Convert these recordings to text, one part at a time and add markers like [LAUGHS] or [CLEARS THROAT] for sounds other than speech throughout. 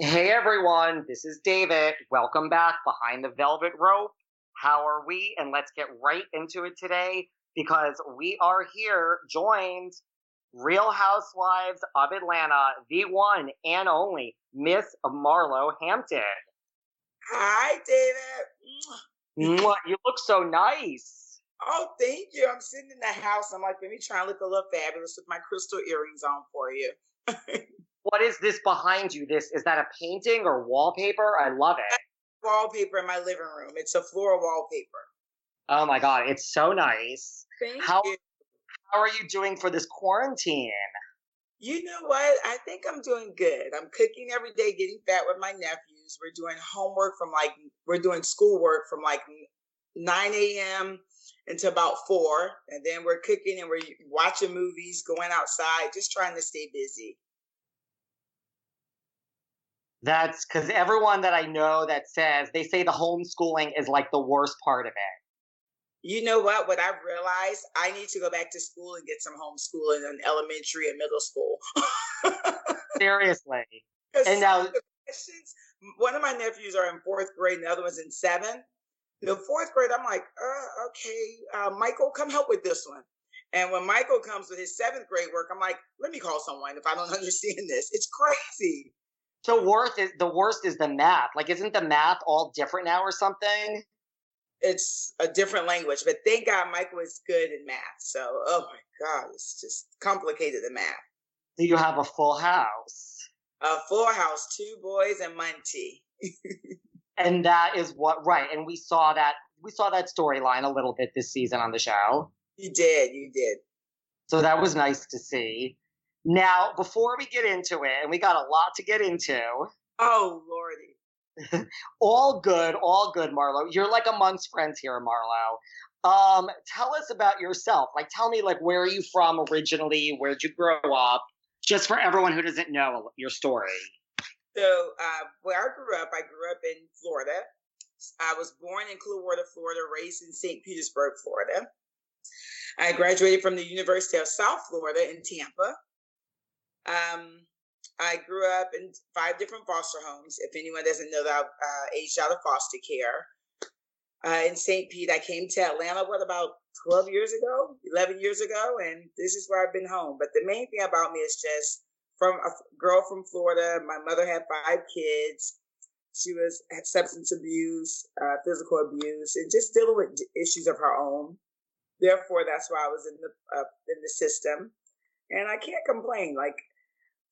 Hey everyone, this is David. Welcome back behind the velvet rope. How are we? And let's get right into it today because we are here joined Real Housewives of Atlanta, the one and only Miss Marlo Hampton. Hi, David. Mwah, [CLEARS THROAT] you look so nice. Oh, thank you. I'm sitting in the house. I'm like, let me try and look a little fabulous with my crystal earrings on for you. What is this behind you? This is that a painting or wallpaper? I love it. wallpaper in my living room. It's a floral wallpaper. Oh my god, it's so nice. Thank How you. how are you doing for this quarantine? You know what? I think I'm doing good. I'm cooking every day, getting fat with my nephews. We're doing homework from like we're doing schoolwork from like 9 a.m. until about four, and then we're cooking and we're watching movies, going outside, just trying to stay busy. That's because everyone that I know that says they say the homeschooling is like the worst part of it. You know what? What I've realized, I need to go back to school and get some homeschooling in elementary and middle school. [LAUGHS] Seriously. And now- one of my nephews are in fourth grade, and the other one's in seventh. The fourth grade, I'm like, uh, okay, uh, Michael, come help with this one. And when Michael comes with his seventh grade work, I'm like, let me call someone if I don't [LAUGHS] understand this. It's crazy. So worst is the worst is the math. Like, isn't the math all different now or something? It's a different language, but thank God Michael is good in math. So, oh my God, it's just complicated the math. Do you have a full house? A full house, two boys and Monty. [LAUGHS] And that is what right. And we saw that we saw that storyline a little bit this season on the show. You did, you did. So that was nice to see. Now, before we get into it, and we got a lot to get into, Oh lordy. [LAUGHS] all good, all good, Marlo. You're like amongst friends here, Marlo. Um, tell us about yourself. Like, tell me, like, where are you from originally? Where'd you grow up? Just for everyone who doesn't know your story. So, uh, where I grew up, I grew up in Florida. I was born in Clearwater, Florida, raised in St. Petersburg, Florida. I graduated from the University of South Florida in Tampa. Um, I grew up in five different foster homes. If anyone doesn't know that, I uh, aged out of foster care. Uh, in St. Pete, I came to Atlanta, what, about 12 years ago, 11 years ago, and this is where I've been home. But the main thing about me is just from a girl from Florida. My mother had five kids. She was substance abuse, uh, physical abuse, and just dealing with issues of her own. Therefore, that's why I was in the uh, in the system, and I can't complain. Like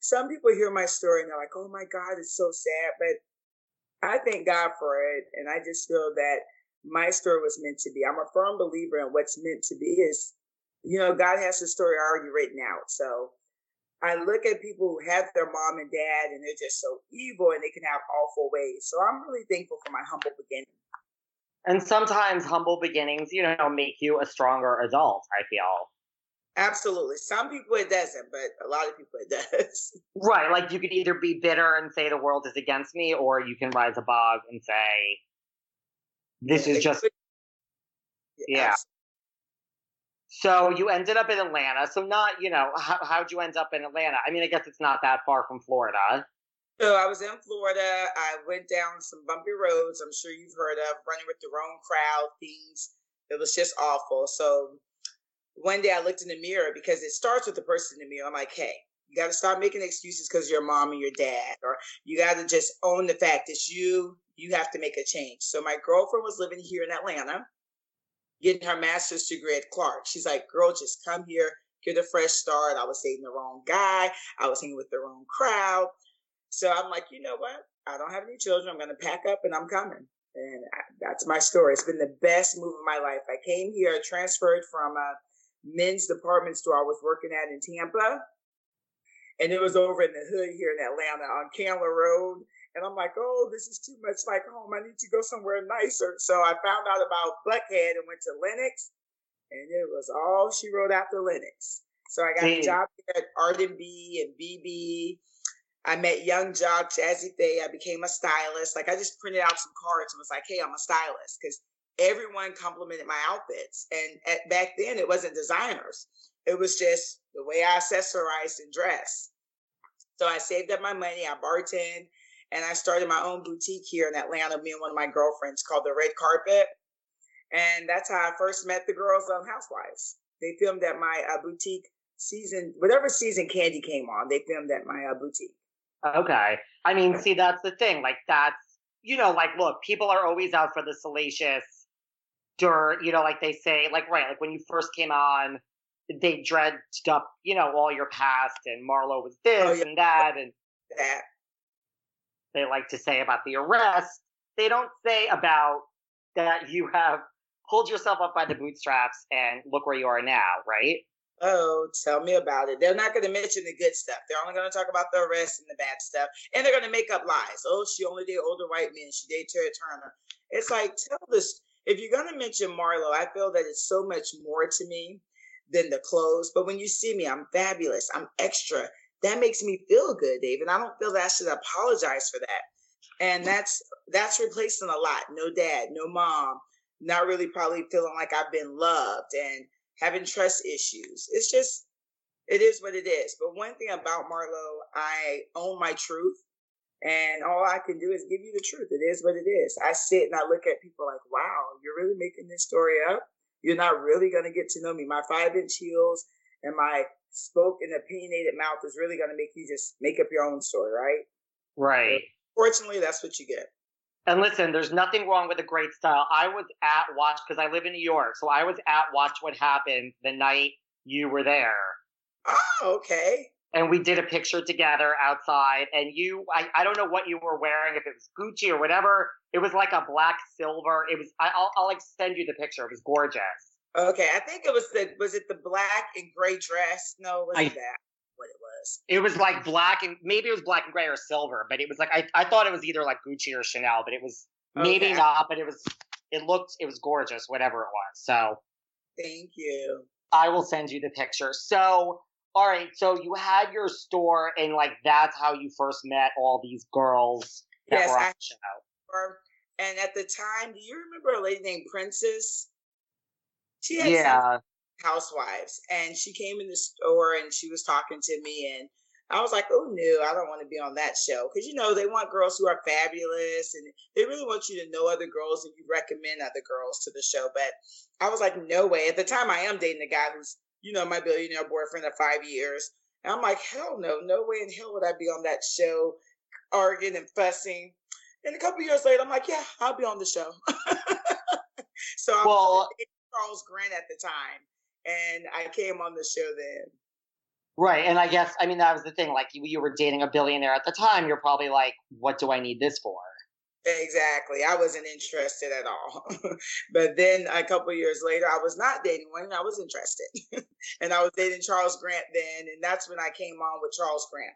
some people hear my story and they're like, "Oh my God, it's so sad," but I thank God for it, and I just feel that my story was meant to be. I'm a firm believer in what's meant to be. Is you know, God has the story already written out, so I look at people who have their mom and dad and they're just so evil and they can have awful ways. So I'm really thankful for my humble beginning. And sometimes humble beginnings, you know, make you a stronger adult, I feel. Absolutely. Some people it doesn't, but a lot of people it [LAUGHS] does. Right. Like you could either be bitter and say the world is against me, or you can rise above and say, this is just. Yeah. So you ended up in Atlanta. So not, you know, how, how'd you end up in Atlanta? I mean, I guess it's not that far from Florida. So I was in Florida. I went down some bumpy roads. I'm sure you've heard of running with the wrong crowd, things. It was just awful. So one day I looked in the mirror because it starts with the person in the mirror. I'm like, hey, you got to stop making excuses because your mom and your dad, or you got to just own the fact that you you have to make a change. So my girlfriend was living here in Atlanta, getting her master's degree at Clark. She's like, girl, just come here, get a fresh start. I was dating the wrong guy. I was hanging with the wrong crowd. So I'm like, you know what? I don't have any children. I'm going to pack up and I'm coming. And that's my story. It's been the best move of my life. I came here, transferred from a men's department store I was working at in Tampa. And it was over in the hood here in Atlanta on Candler Road. And I'm like, oh, this is too much like home. I need to go somewhere nicer. So I found out about Buckhead and went to Lenox. And it was all she wrote after Lenox. So I got a job at Arden B and bebe. I met Yung Joc, Jazze Pha. I became a stylist. Like I just printed out some cards and was like, hey, I'm a stylist. Because everyone complimented my outfits. And at, back then, it wasn't designers. It was just the way I accessorized and dressed. So I saved up my money. I bartended and I started my own boutique here in Atlanta. Me and one of my girlfriends called the Red Carpet, and that's how I first met the girls on Housewives. They filmed at my uh, boutique season, whatever season Kandi came on. They filmed at my uh, boutique. Okay, I mean, see, that's the thing. Like that's you know, like look, people are always out for the salacious dirt. You know, like they say, like right, like when you first came on. They dredged up, you know, all your past, and Marlo was this oh, yeah. and that, and that they like to say about the arrest, they don't say about that you have pulled yourself up by the bootstraps and look where you are now, right? Oh, tell me about it. They're not going to mention the good stuff. They're only going to talk about the arrest and the bad stuff. And they're going to make up lies. Oh, she only did older white men. She dated Terry Turner. It's like, tell this. If you're going to mention Marlo, I feel that it's so much more to me than the clothes. But when you see me, I'm fabulous. I'm extra that makes me feel good, David. I don't feel that I should apologize for that. And that's that's replacing a lot. No dad, no mom, not really probably feeling like I've been loved and having trust issues. It's just it is what it is. But one thing about Marlo, I own my truth. And all I can do is give you the truth. It is what it is. I sit and I look at people like, wow, you're really making this story up. You're not really going to get to know me. My five inch heels and my spoke in opinionated mouth is really going to make you just make up your own story, right? Right. fortunately, that's what you get. And listen, there's nothing wrong with a great style. I was at Watch because I live in New York, so I was at Watch What Happened the night you were there. Oh, okay. And we did a picture together outside, and you, I, I don't know what you were wearing, if it was Gucci or whatever. It was like a black silver. It was, I, I'll, I'll like send you the picture. It was gorgeous. Okay, I think it was the was it the black and gray dress? No, was that what it was? It was like black and maybe it was black and gray or silver, but it was like I, I thought it was either like Gucci or Chanel, but it was maybe okay. not, but it was it looked it was gorgeous, whatever it was. So thank you. I will send you the picture. So all right, so you had your store and like that's how you first met all these girls yes, I, the. And at the time, do you remember a lady named Princess? She had yeah. housewives, and she came in the store and she was talking to me, and I was like, "Oh no, I don't want to be on that show," because you know they want girls who are fabulous, and they really want you to know other girls, and you recommend other girls to the show. But I was like, "No way!" At the time, I am dating a guy who's you know my billionaire boyfriend of five years. And I'm like, hell no, no way in hell would I be on that show arguing and fussing. And a couple years later, I'm like, yeah, I'll be on the show. [LAUGHS] so I'm well, Charles Grant at the time, and I came on the show then. Right, and I guess I mean that was the thing. Like you, you were dating a billionaire at the time. You're probably like, "What do I need this for?" Exactly. I wasn't interested at all. [LAUGHS] but then a couple years later, I was not dating one. I was interested, [LAUGHS] and I was dating Charles Grant then, and that's when I came on with Charles Grant.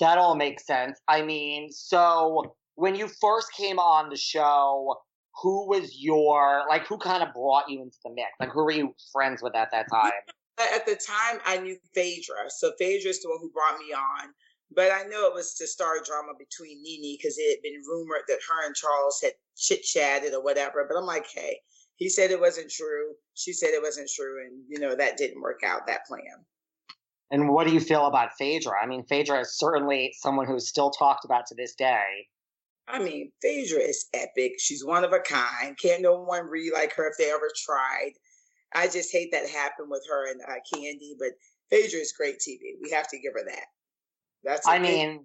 That all makes sense. I mean, so when you first came on the show, who was your like who kind of brought you into the mix? Like who were you friends with at that time? at the time I knew Phaedra. So Phaedra is the one who brought me on. But I know it was to start drama between Nene because it had been rumored that her and Charles had chit chatted or whatever. But I'm like, hey, he said it wasn't true. She said it wasn't true. And, you know, that didn't work out, that plan. And what do you feel about Phaedra? I mean, Phaedra is certainly someone who's still talked about to this day. I mean, Phaedra is epic. She's one of a kind. Can't no one read like her if they ever tried. I just hate that happened with her and uh, Kandi, but Phaedra is great TV. We have to give her that. That's. I mean,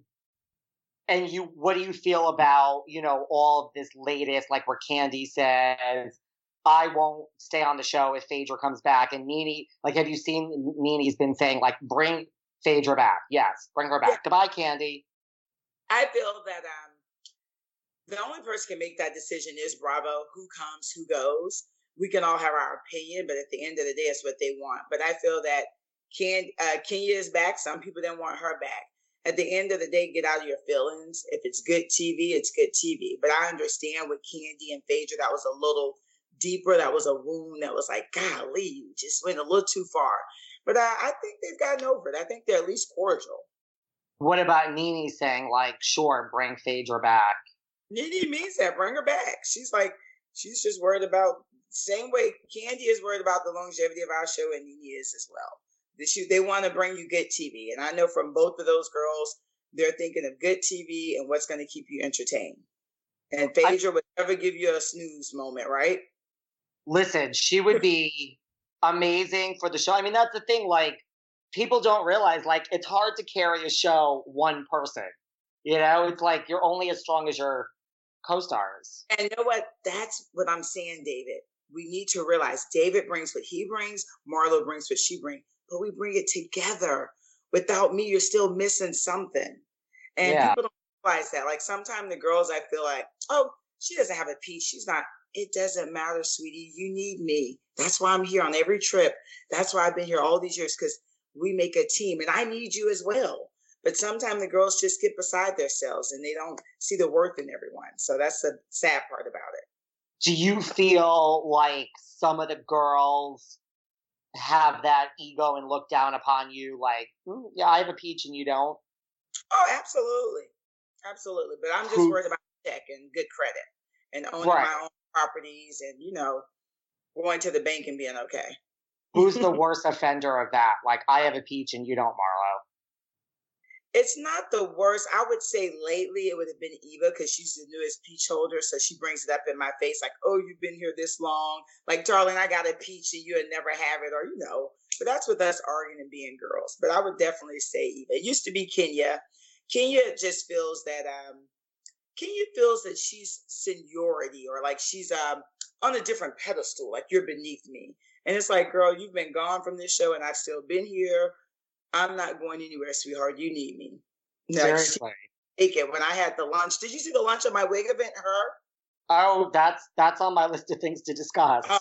and you, what do you feel about you know all of this latest, like where Kandi says, "I won't stay on the show if Phaedra comes back," and Nene, like, have you seen Nene's been saying like, "Bring Phaedra back, yes, bring her back." Yeah. Goodbye, Kandi. I feel that um, the only person can make that decision is Bravo. Who comes, who goes. We can all have our opinion, but at the end of the day, it's what they want. But I feel that Ken, uh, Kenya is back. Some people didn't want her back. At the end of the day, get out of your feelings. If it's good TV, it's good TV. But I understand with Kandi and Phaedra, that was a little deeper. That was a wound that was like, golly, you just went a little too far. But uh, I think they've gotten over it. I think they're at least cordial. What about Nene saying, like, sure, bring Phaedra back? Nene means that. Bring her back. She's like, she's just worried about same way Kandi is worried about the longevity of our show, and Nene is as well. They, they want to bring you good TV, and I know from both of those girls, they're thinking of good TV and what's going to keep you entertained. And Phaedra I, would never give you a snooze moment, right? Listen, she would be amazing for the show. I mean, that's the thing. Like, people don't realize, like, it's hard to carry a show one person. You know, it's like you're only as strong as your co-stars. And you know what? That's what I'm saying, David. We need to realize David brings what he brings, Marlo brings what she brings, but we bring it together. Without me, you're still missing something. And yeah. people don't realize that. Like sometimes the girls, I feel like, oh, she doesn't have a piece. She's not. It doesn't matter, sweetie. You need me. That's why I'm here on every trip. That's why I've been here all these years because we make a team and I need you as well. But sometimes the girls just get beside themselves and they don't see the worth in everyone. So that's the sad part about it. Do you feel like some of the girls have that ego and look down upon you like, mm, yeah, I have a peach and you don't? Oh, absolutely. Absolutely. But I'm just Who, worried about check and good credit and owning right. my own properties and, you know, going to the bank and being okay. Who's the [LAUGHS] worst offender of that? Like, I have a peach and you don't, Marlo it's not the worst. I would say lately it would have been Eva because she's the newest peach holder. So she brings it up in my face like, oh, you've been here this long. Like, darling, I got a peach and you would never have it, or you know. But that's with us arguing and being girls. But I would definitely say Eva. It used to be Kenya. Kenya just feels that um Kenya feels that she's seniority or like she's um on a different pedestal, like you're beneath me. And it's like, girl, you've been gone from this show and I've still been here I'm not going anywhere, sweetheart. You need me. Seriously. Take it. When I had the lunch, did you see the lunch at my wig event? Her. Oh, that's that's on my list of things to discuss. Uh,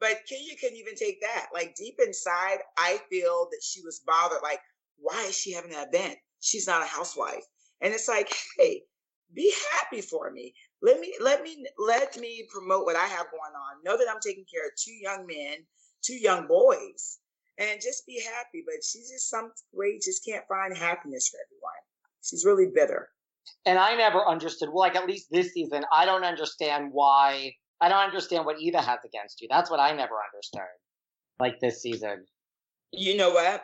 but Kenya couldn't even take that. Like deep inside, I feel that she was bothered. Like, why is she having an event? She's not a housewife. And it's like, hey, be happy for me. Let me let me let me promote what I have going on. Know that I'm taking care of two young men, two young boys and just be happy. But she's just some way just can't find happiness for everyone. She's really bitter. And I never understood. Well, like at least this season, I don't understand why. I don't understand what Eva has against you. That's what I never understood. Like this season. You know what?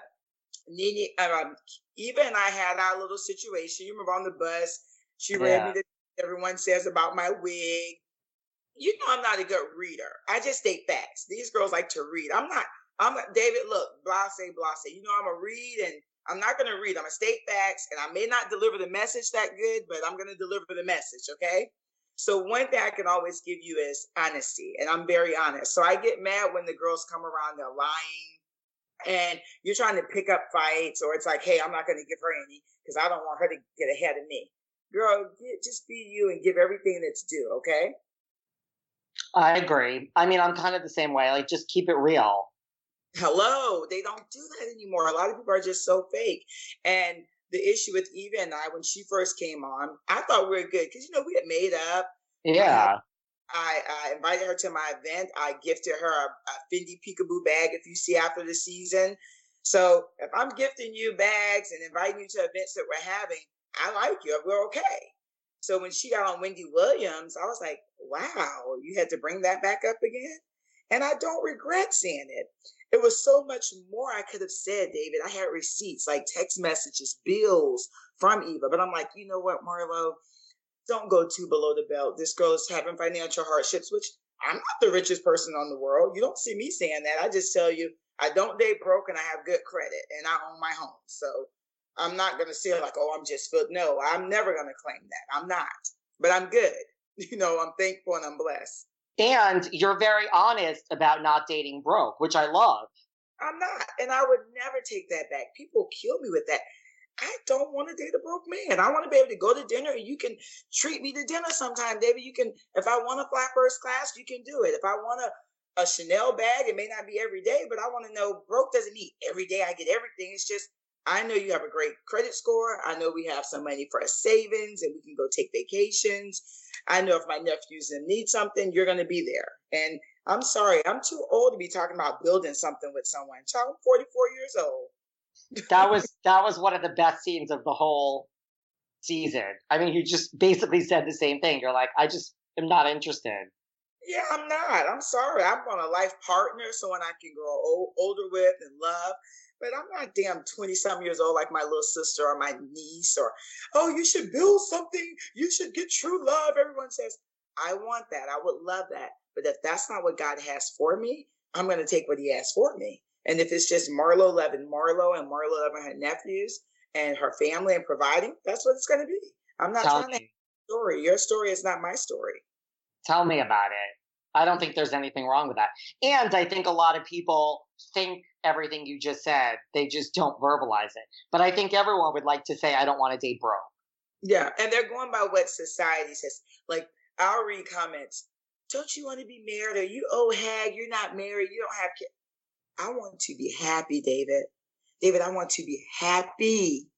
Nene, um, Eva and I had our little situation. You remember on the bus, she yeah. read me the everyone says about my wig. You know I'm not a good reader. I just state facts. These girls like to read. I'm not I'm David. Look, blase, blase. You know, I'm gonna read, and I'm not gonna read. I'm gonna state facts, and I may not deliver the message that good, but I'm gonna deliver the message. Okay. So one thing I can always give you is honesty, and I'm very honest. So I get mad when the girls come around, they're lying, and you're trying to pick up fights, or it's like, hey, I'm not gonna give her any because I don't want her to get ahead of me. Girl, get, just be you and give everything that's due. Okay. I agree. I mean, I'm kind of the same way. Like, just keep it real hello they don't do that anymore a lot of people are just so fake and the issue with eva and i when she first came on i thought we were good because you know we had made up yeah I, I invited her to my event. I gifted her a, a Fendi Peekaboo bag if you see after the season. So if I'm gifting you bags and inviting you to events that we're having, I like you. We're okay. So when she got on Wendy Williams, I was like, wow, you had to bring that back up again? And I don't regret saying it. It was so much more I could have said, David. I had receipts like text messages, bills from Eva. But I'm like, you know what, Marlo? Don't go too below the belt. This girl is having financial hardships, which I'm not the richest person on the world. You don't see me saying that. I just tell you, I don't date broke and I have good credit and I own my home. So I'm not going to say like, oh, I'm just filled. No, I'm never going to claim that. I'm not, but I'm good. [LAUGHS] You know, I'm thankful and I'm blessed. And you're very honest about not dating broke, which I love. I'm not. And I would never take that back. People kill me with that. I don't want to date a broke man. I want to be able to go to dinner and you can treat me to dinner sometime, David. You can, if I want to fly first class, you can do it. If I want a, a Chanel bag, it may not be every day, but I want to know broke doesn't mean every day I get everything. It's just, I know you have a great credit score. I know we have some money for savings and we can go take vacations. I know if my nephews need something, you're going to be there. And I'm sorry, I'm too old to be talking about building something with someone. Child, I'm 44 years old [LAUGHS] that was that was one of the best scenes of the whole season. I mean, you just basically said the same thing. You're like, I just am not interested. Yeah, I'm not. I'm sorry. I'm on a life partner, someone I can grow old, older with and love. But I'm not damn 20 some years old like my little sister or my niece or, oh, you should build something. You should get true love. Everyone says, I want that. I would love that. But if that's not what God has for me, I'm going to take what He has for me. And if it's just Marlo loving Marlo and Marlo loving her nephews and her family and providing, that's what it's going to be. I'm not Tell trying me. to story. Your story is not my story. Tell me about it. I don't think there's anything wrong with that. And I think a lot of people think everything you just said, they just don't verbalize it. But I think everyone would like to say, I don't want to date bro. Yeah. And they're going by what society says. Like, I'll read comments. Don't you want to be married? Or you old hag, you're not married, you don't have kids. I want to be happy, David. David, I want to be happy.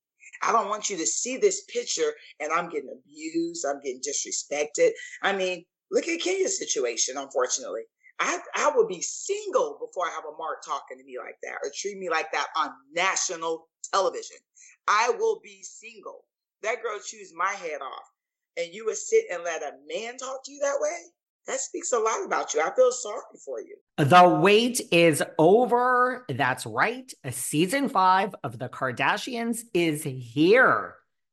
I don't want you to see this picture and I'm getting abused. I'm getting disrespected. I mean, look at Kenya's situation, unfortunately. I, I would be single before I have a mark talking to me like that or treat me like that on national television. I will be single. That girl chews my head off. And you would sit and let a man talk to you that way? that speaks a lot about you. I feel sorry for you. The wait is over. That's right. Season five of The Kardashians is here.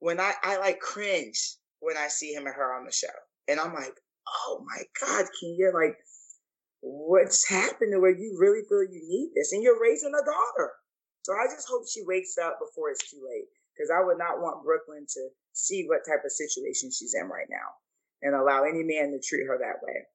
when I, I like cringe when I see him and her on the show. And I'm like, oh my God, Kenya, like, what's happening where you really feel you need this? And you're raising a daughter. So I just hope she wakes up before it's too late because I would not want Brooklyn to see what type of situation she's in right now and allow any man to treat her that way.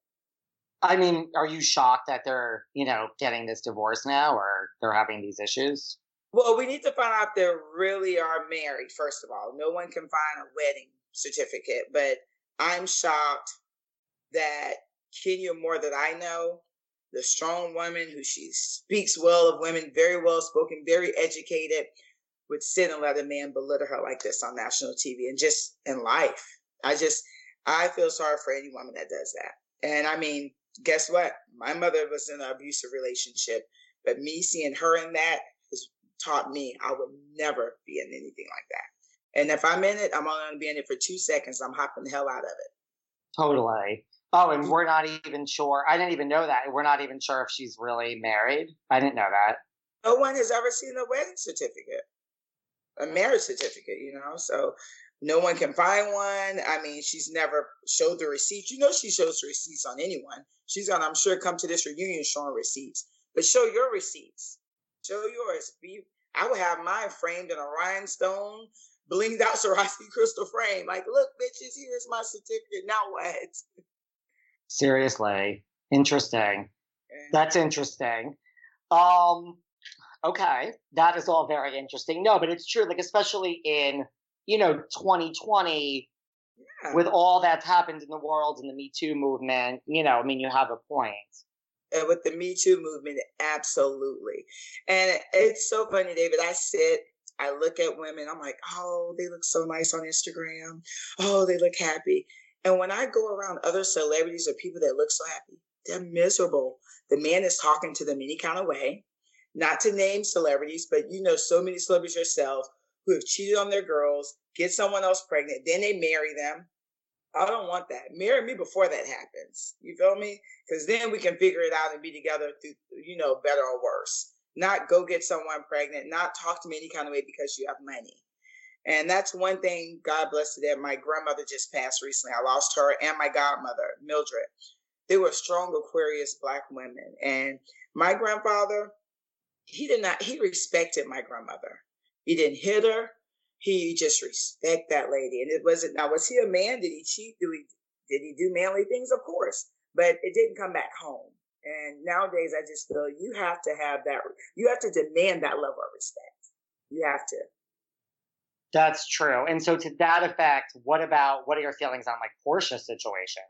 I mean, are you shocked that they're, you know, getting this divorce now or they're having these issues? Well, we need to find out if they really are married, first of all. No one can find a wedding certificate, but I'm shocked that Kenya, more that I know, the strong woman who she speaks well of women, very well spoken, very educated, would sit and let a man belittle her like this on national TV and just in life. I just, I feel sorry for any woman that does that. And I mean, guess what? My mother was in an abusive relationship, but me seeing her in that taught me I would never be in anything like that. And if I'm in it, I'm only going to be in it for two seconds. I'm hopping the hell out of it. Totally. Oh, and mm-hmm. we're not even sure. I didn't even know that. We're not even sure if she's really married. I didn't know that. No one has ever seen a wedding certificate, a marriage certificate, you know? So no one can find one. I mean, she's never showed the receipts. You know, she shows receipts on anyone. She's gonna, I'm sure, come to this reunion showing receipts. But show your receipts. Show yours. Be. I would have mine framed in a rhinestone, blinged out Swarovski [LAUGHS] crystal frame. Like, look, bitches, here's my certificate. Now what? Seriously, interesting. That's interesting. Um, okay, that is all very interesting. No, but it's true. Like, especially in you know 2020, yeah. with all that's happened in the world and the Me Too movement. You know, I mean, you have a point. With the Me Too movement, absolutely. And it's so funny, David. I sit I look at women, I'm like, oh, they look so nice on Instagram. Oh, they look happy. And when I go around other celebrities or people that look so happy, they're miserable. The man is talking to them any kind of way. Not to name celebrities, but you know so many celebrities yourself who have cheated on their girls, get someone else pregnant, then they marry them. I don't want that. Marry me before that happens. You feel me? Because then we can figure it out and be together through, you know, better or worse. Not go get someone pregnant, not talk to me any kind of way because you have money. And that's one thing, God bless it, that my grandmother just passed recently. I lost her and my godmother, Mildred. They were strong Aquarius black women. And my grandfather, he did not, he respected my grandmother. He didn't hit her. He just respect that lady. And it wasn't now, was he a man? Did he cheat? Did he did he do manly things? Of course. But it didn't come back home. And nowadays I just feel you have to have that you have to demand that level of respect. You have to. That's true. And so, to that effect, what about what are your feelings on like Porsha's situation?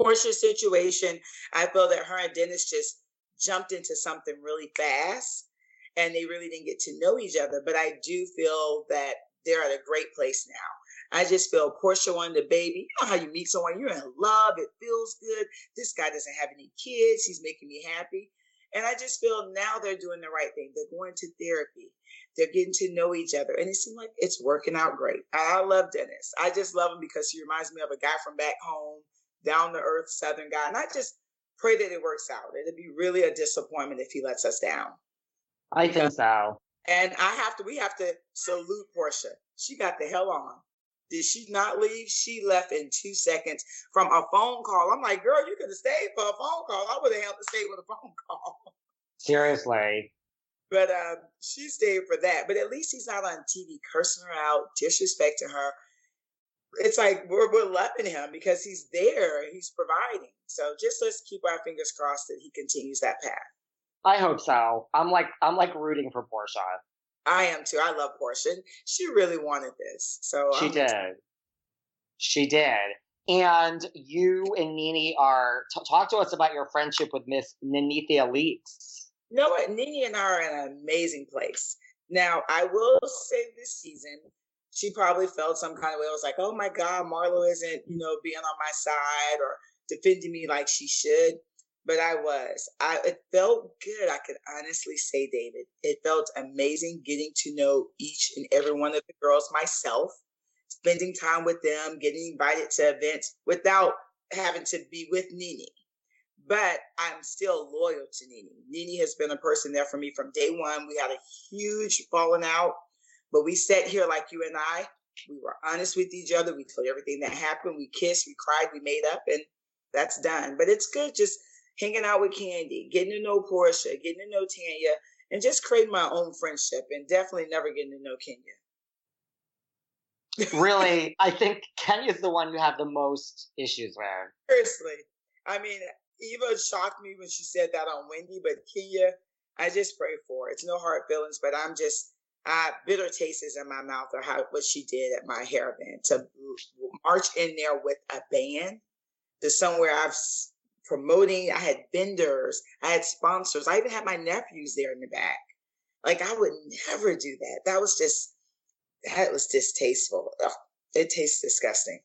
Porsha's situation, I feel that her and Dennis just jumped into something really fast and they really didn't get to know each other. But I do feel that they're at a great place now. I just feel Porsha wanted a baby. You know how you meet someone, you're in love, it feels good. This guy doesn't have any kids, he's making me happy. And I just feel now they're doing the right thing. They're going to therapy. They're getting to know each other. And it seems like it's working out great. I love Dennis. I just love him because he reminds me of a guy from back home, down to earth Southern guy. And I just pray that it works out. It'd be really a disappointment if he lets us down. I think so. And I have to, we have to salute Porsha. She got the hell on. Did she not leave? She left in two seconds from a phone call. I'm like, girl, you could have stayed for a phone call. I would have had to stay with a phone call. Seriously. But uh, she stayed for that. But at least he's not on TV cursing her out, disrespecting her. It's like we're, we're loving him because he's there, he's providing. So just let's keep our fingers crossed that he continues that path. I hope so. I'm like I'm like rooting for Porsha. I am too. I love Porsha. She really wanted this. So she did. She did. And you and Nene are t- talk to us about your friendship with Miss Nenethia Leakes. You know what? Nene and I are in an amazing place. Now, I will say this season, she probably felt some kind of way. I was like, oh my God, Marlo isn't, you know, being on my side or defending me like she should but I was. I it felt good. I could honestly say, David, it felt amazing getting to know each and every one of the girls myself, spending time with them, getting invited to events without having to be with Nene. But I'm still loyal to Nene. Nene has been a person there for me from day one. We had a huge falling out, but we sat here like you and I. We were honest with each other. We told everything that happened. We kissed, we cried, we made up, and that's done. But it's good just hanging out with Kandi, getting to know Porsha, getting to know Tanya, and just creating my own friendship and definitely never getting to know Kenya. [LAUGHS] really, I think Kenya's the one you have the most issues with. Seriously. I mean, Eva shocked me when she said that on Wendy, but Kenya, I just pray for her. It's no hard feelings, but I'm just I bitter tastes in my mouth or how what she did at my hair event to march in there with a band to somewhere I've promoting. I had vendors, I had sponsors. I even had my nephews there in the back. Like I would never do that. That was just that was distasteful. Ugh, it tastes disgusting.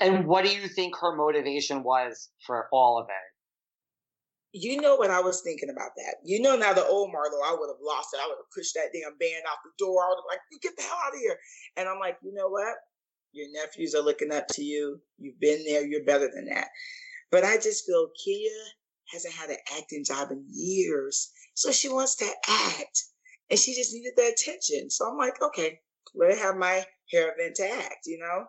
And what do you think her motivation was for all of it? You know what I was thinking about that. You know now the old Marlo, I would have lost it. I would have pushed that damn band out the door. I would have like, you get the hell out of here. And I'm like, you know what? Your nephews are looking up to you. You've been there. You're better than that. But I just feel Kia hasn't had an acting job in years. So she wants to act. And she just needed the attention. So I'm like, okay, let her have my hair event to act, you know?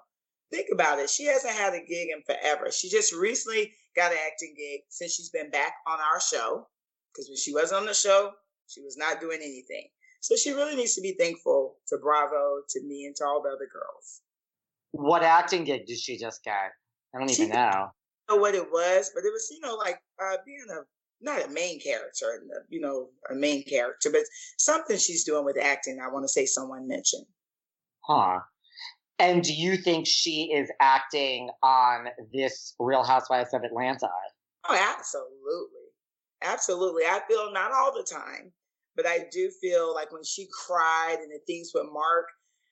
Think about it. She hasn't had a gig in forever. She just recently got an acting gig since she's been back on our show. Because when she was on the show, she was not doing anything. So she really needs to be thankful to Bravo, to me, and to all the other girls. What acting gig did she just get? I don't even know. Know what it was, but it was, you know, like uh, being a not a main character, you know, a main character, but something she's doing with acting. I want to say someone mentioned. Huh. And do you think she is acting on this Real Housewives of Atlanta? Oh, absolutely. Absolutely. I feel not all the time, but I do feel like when she cried and the things with Marc,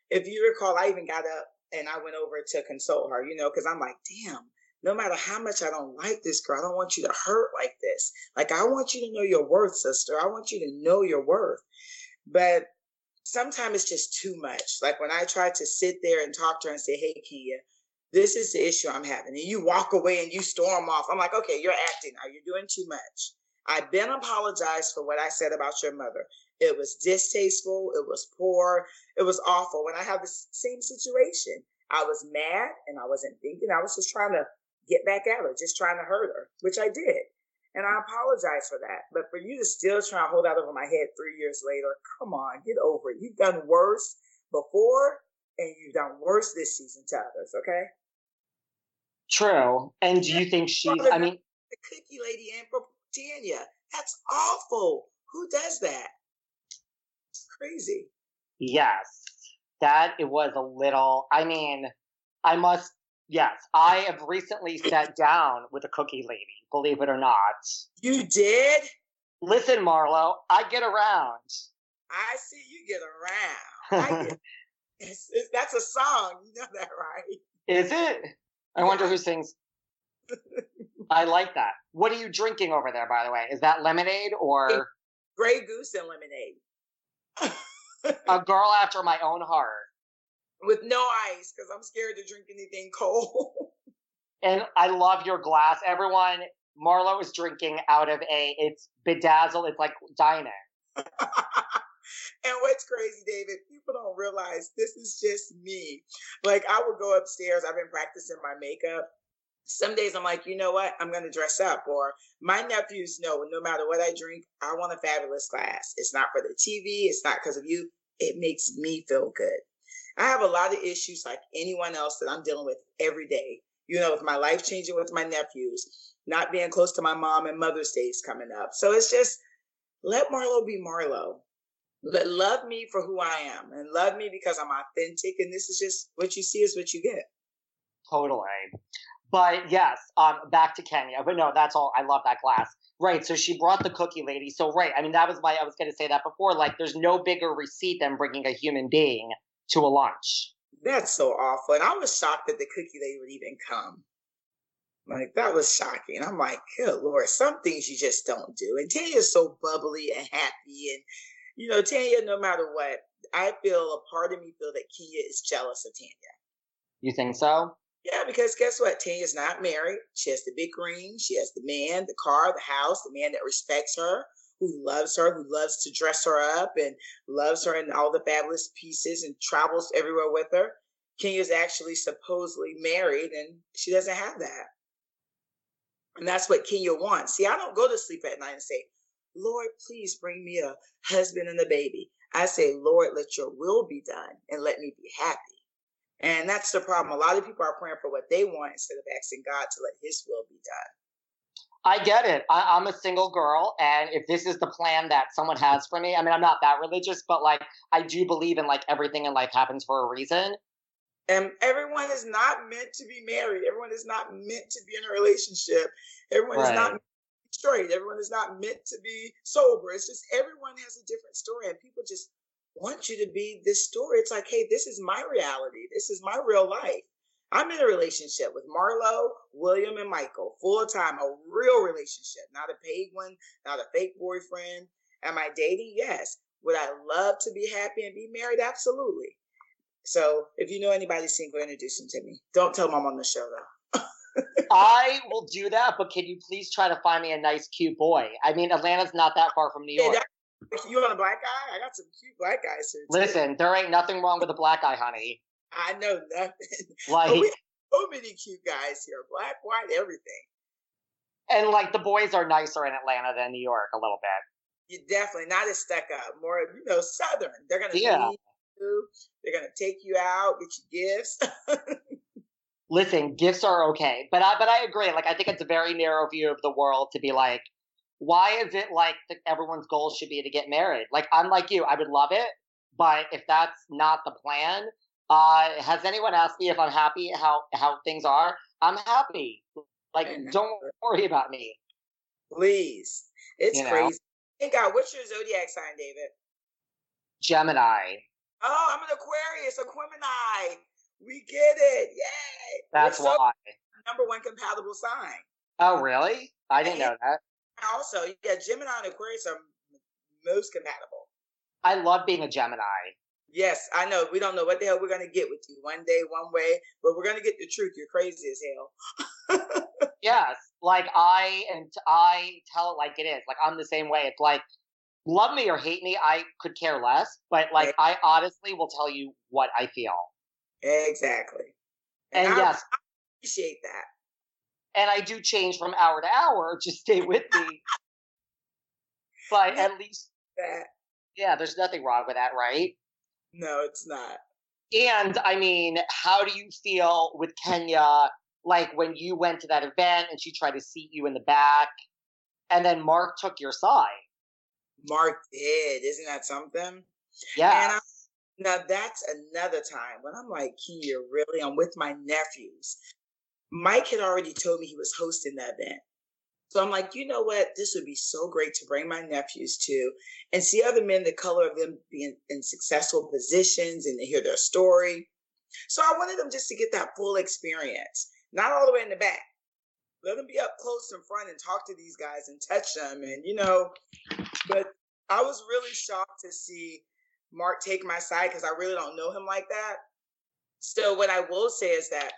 if you recall, I even got up and I went over to console her, you know, because I'm like, damn, no matter how much I don't like this girl, I don't want you to hurt like this. Like, I want you to know your worth, sister. I want you to know your worth. But sometimes it's just too much. Like when I try to sit there and talk to her and say, hey, Kia, this is the issue I'm having. And you walk away and you storm off. I'm like, okay, you're acting now. You're doing too much. I've been apologized for what I said about your mother. It was distasteful. It was poor. It was awful. When I have the same situation, I was mad and I wasn't thinking. I was just trying to get back at her, just trying to hurt her, which I did. And I apologize for that. But for you to still try to hold that over my head three years later, come on, get over it. You've done worse before and you've done worse this season to others, okay? True. And do you think she, I mean, the cookie lady and for Tanya, that's awful. Who does that? It's crazy. Yes. That it was a little, I mean, I must Yes, I have recently sat down with a cookie lady, believe it or not. You did? Listen, Marlo, I get around. I see you get around. [LAUGHS] Get, it's, it's, that's a song. You know that, right? Is it? I wonder who sings. I like that. What are you drinking over there, by the way? Is that lemonade or? Grey Goose and lemonade. a girl after my own heart with no ice because I'm scared to drink anything cold. [LAUGHS] and I love your glass. Everyone, Marlo is drinking out of a, it's bedazzled, it's like dining. [LAUGHS] and what's crazy, David, people don't realize this is just me. Like I would go upstairs, I've been practicing my makeup. Some days I'm like, you know what? I'm going to dress up. Or my nephews know no matter what I drink, I want a fabulous glass. It's not for the TV. It's not because of you. It makes me feel good. I have a lot of issues like anyone else that I'm dealing with every day. You know, with my life changing with my nephews, not being close to my mom and Mother's Day is coming up. So it's just let Marlo be Marlo. Let, love me for who I am and love me because I'm authentic. And this is just what you see is what you get. Totally. But yes, um, back to Kenya. But no, that's all. I love that glass. Right. So she brought the cookie lady. So right. I mean, that was why I was going to say that before. Like, there's no bigger receipt than bringing a human being to a lunch. That's so awful. And I was shocked that the cookie lady would even come. Like that was shocking. I'm like, good lord, some things you just don't do. And Tanya's so bubbly and happy, and you know, Tanya, no matter what, I feel a part of me feel that Kenya is jealous of Tanya. You think so? Yeah, because guess what? Tanya's not married. She has the big ring. She has the man, the car, the house, the man that respects her who loves her, who loves to dress her up and loves her in all the fabulous pieces and travels everywhere with her. Kenya's actually supposedly married and she doesn't have that. And that's what Kenya wants. See, I don't go to sleep at night and say, Lord, please bring me a husband and a baby. I say, Lord, let your will be done and let me be happy. And that's the problem. A lot of people are praying for what they want instead of asking God to let his will be done. I get it. I, am a single girl, and if this is the plan that someone has for me, I mean, I'm not that religious, but like I do believe in like everything in life happens for a reason. And everyone is not meant to be married. Everyone is not meant to be in a relationship. Everyone right. is not straight. Everyone is not meant to be sober. It's just everyone has a different story, and people just want you to be this story. It's like, hey, this is my reality. This is my real life. I'm in a relationship with Marlo, William, and Michael, full time, a real relationship, not a paid one, not a fake boyfriend. Am I dating? Yes. Would I love to be happy and be married? Absolutely. So if you know anybody single, introduce them to me. Don't tell them I'm on the show though. I will do that, but can you please try to find me a nice, cute boy? I mean, Atlanta's not that far from New York. you want a black guy? I got some cute black guys here. Too. Listen, there ain't nothing wrong with a black guy, honey. I know nothing. [LAUGHS] Like we have so many cute guys here, black, white, everything. And like the boys are nicer in Atlanta than New York a little bit. You definitely not as stuck up, more you know, southern. They're gonna yeah. you. They're gonna take you out, get you gifts. [LAUGHS] Listen, gifts are okay, but I but I agree. Like I think it's a very narrow view of the world to be like, why is it like the, everyone's goal should be to get married? Like I'm like you, I would love it, but if that's not the plan, uh, has anyone asked me if I'm happy how how things are? I'm happy. Like, don't worry about me. Please, it's you crazy. Know? Thank God. What's your zodiac sign, David? Gemini. Oh, I'm an Aquarius, Aquemini. We get it. Yay. That's so why. Number one compatible sign. Oh, really? I didn't know that. Also, yeah, Gemini and Aquarius are most compatible. I love being a Gemini. Yes, I know. We don't know what the hell we're gonna get with you one day, one way, but we're gonna get the truth. You're crazy as hell. [LAUGHS] yes, like I and I tell it like it is. Like I'm the same way. It's like love me or hate me, I could care less. But like I honestly will tell you what I feel. Exactly. And, and I, yes, I appreciate that. And I do change from hour to hour. Just stay with me. but at least that. Yeah, there's nothing wrong with that, right? No, it's not. And I mean, how do you feel with Kenya? Like when you went to that event and she tried to seat you in the back, and then Marc took your side. Marc did. Isn't that something? Yeah. Now that's another time when I'm like, Kenya, really? I'm with my nephews. Mike had already told me he was hosting that event. So I'm like, you know what? This would be so great to bring my nephews to and see other men the color of them being in successful positions and to hear their story. So I wanted them just to get that full experience, not all the way in the back. Let them be up close in front and talk to these guys and touch them. And, you know, but I was really shocked to see Marc take my side because I really don't know him like that. So what I will say is that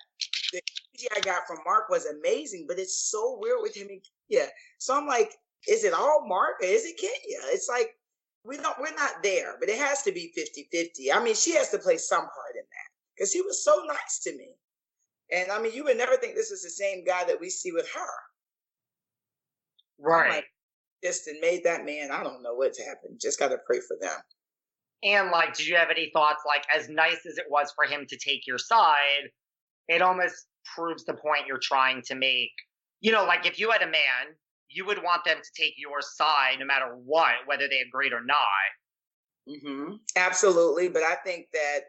the energy I got from Marc was amazing, but it's so weird with him Kenya. So I'm like, is it all Marc or is it Kenya? It's like we don't we're not there, but it has to be 50-50. I mean, she has to play some part in that because he was so nice to me. And I mean, you would never think this is the same guy that we see with her. Right. Like, just and made that man. I don't know what's happened. Just got to pray for them. And like, did you have any thoughts? Like, as nice as it was for him to take your side, it almost proves the point you're trying to make. You know, like if you had a man, you would want them to take your side no matter what, whether they agreed or not. Mm-hmm. Absolutely. But I think that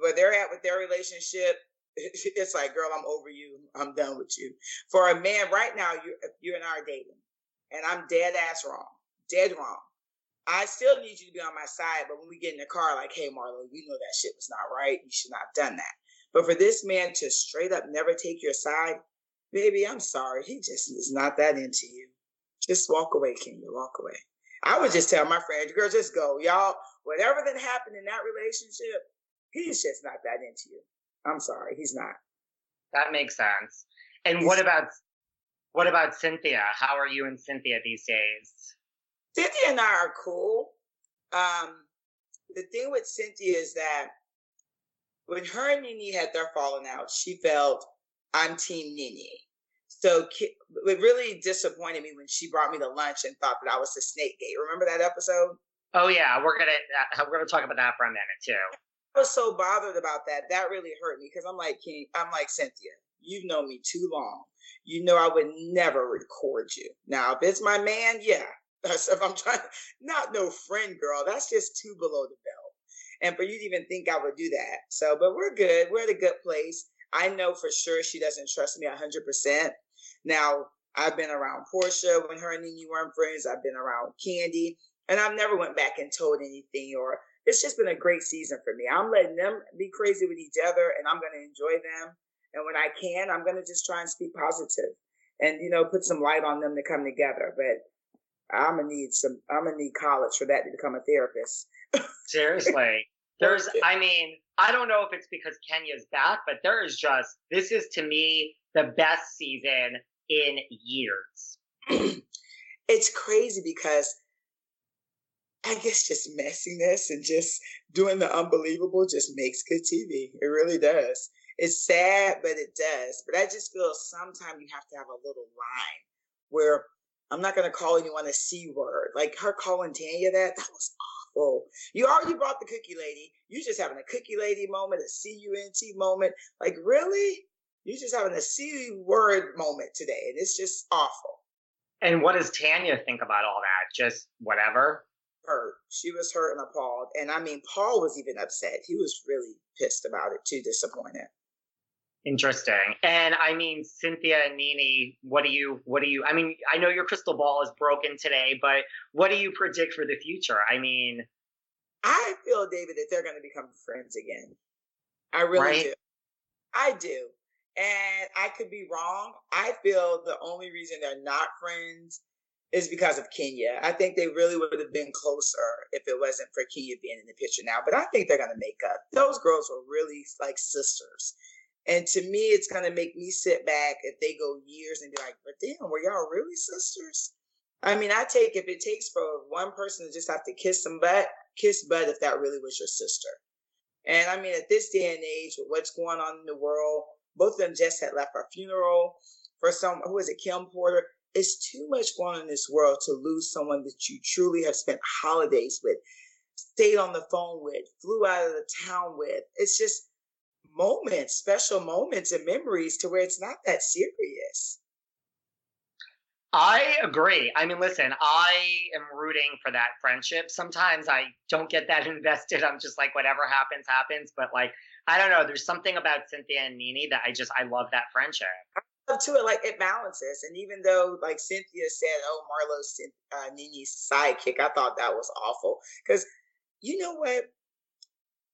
where they're at with their relationship, [LAUGHS] it's like, girl, I'm over you. I'm done with you. For a man right now, you you and I are dating, and I'm dead ass wrong, dead wrong. I still need you to be on my side, but when we get in the car, like, hey, Marlo, you know that shit was not right. You should not have done that. But for this man to straight up never take your side, baby, I'm sorry. He just is not that into you. Just walk away, Kenya. Walk away. I would just tell my friends, girl, just go. Y'all, whatever that happened in that relationship, he's just not that into you. I'm sorry, he's not. That makes sense. And he's, what about what about Cynthia? How are you and Cynthia these days? Cynthia and I are cool. Um, the thing with Cynthia is that when her and Nene had their falling out, she felt I'm Team Nene. So it really disappointed me when she brought me to lunch and thought that I was the snake gate. Remember that episode? Oh yeah, we're gonna uh, we're gonna talk about that for a minute too. I was so bothered about that. That really hurt me because I'm like King. I'm like Cynthia. You've known me too long. You know I would never record you. Now if it's my man, yeah. [LAUGHS] That's if I'm trying. Not no friend, girl. That's just too below the belt. And for you to even think I would do that. So, but we're good. We're at a good place. I know for sure she doesn't trust me 100%. Now, I've been around Porsha when her and Nene weren't friends. I've been around Kandi, and I've never went back and told anything. Or it's just been a great season for me. I'm letting them be crazy with each other, and I'm going to enjoy them. And when I can, I'm going to just try and speak positive, and you know, put some light on them to come together. But I'm gonna need some. I'm gonna need college for that to become a therapist. [LAUGHS] Seriously, there's. I mean, I don't know if it's because Kenya's back, but there is just this is to me the best season in years. [CLEARS THROAT] it's crazy because I guess just messiness and just doing the unbelievable just makes good TV. It really does. It's sad, but it does. But I just feel sometimes you have to have a little line where I'm not going to call anyone a C word. Like her calling Tanya that, that was awful. You already brought the cookie lady. You just having a cookie lady moment, a C U N T moment. Like, really? You just having a C word moment today. And it's just awful. And what does Tanya think about all that? Just whatever? Hurt. She was hurt and appalled. And I mean, Paul was even upset. He was really pissed about it, too disappointed. Interesting. And I mean, Cynthia and Nene, what do you, what do you, I mean, I know your crystal ball is broken today, but what do you predict for the future? I mean, I feel, David, that they're going to become friends again. I really right? do. I do. And I could be wrong. I feel the only reason they're not friends is because of Kenya. I think they really would have been closer if it wasn't for Kenya being in the picture now. But I think they're going to make up. Those girls were really like sisters. And to me, it's going to make me sit back if they go years and be like, but damn, were y'all really sisters? I mean, I take if it takes for one person to just have to kiss some butt, kiss butt if that really was your sister. And I mean, at this day and age, with what's going on in the world, both of them just had left our funeral. For some, who is it, Kim Porter? It's too much going on in this world to lose someone that you truly have spent holidays with, stayed on the phone with, flew out of the town with. It's just moments, special moments and memories to where it's not that serious. I agree. I mean, listen, I am rooting for that friendship. Sometimes I don't get that [LAUGHS] invested. I'm just like, whatever happens, happens. But like, I don't know. There's something about Cynthia and Nene that I just, I love that friendship. I love to it, like it balances. And even though, like Cynthia said, "Oh, Marlo's uh, Nene's sidekick," I thought that was awful because you know what?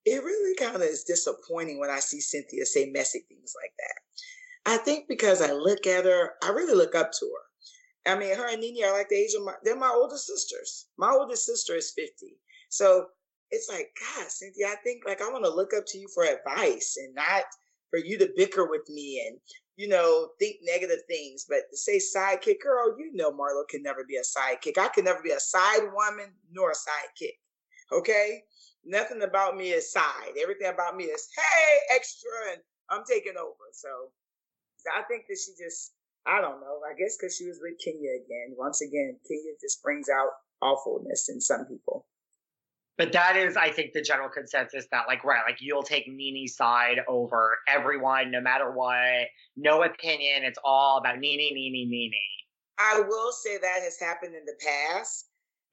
It really kind of is disappointing when I see Cynthia say messy things like that. I think because I look at her, I really look up to her. I mean, her and Nene are like the age of my, they're my older sisters. My oldest sister is 50. So it's like, God, Cynthia, I think like I want to look up to you for advice and not for you to bicker with me and, you know, think negative things. But to say sidekick, girl, you know Marlo can never be a sidekick. I can never be a side woman nor a sidekick. Okay? Nothing about me is side. Everything about me is hey extra, and I'm taking over. So I think that she just I don't know. I guess because she was with Kenya again. Once again, Kenya just brings out awfulness in some people. But that is, I think, the general consensus that, like, right, like you'll take Nene's side over everyone, no matter what. No opinion. It's all about Nene, Nene, Nene. I will say that has happened in the past.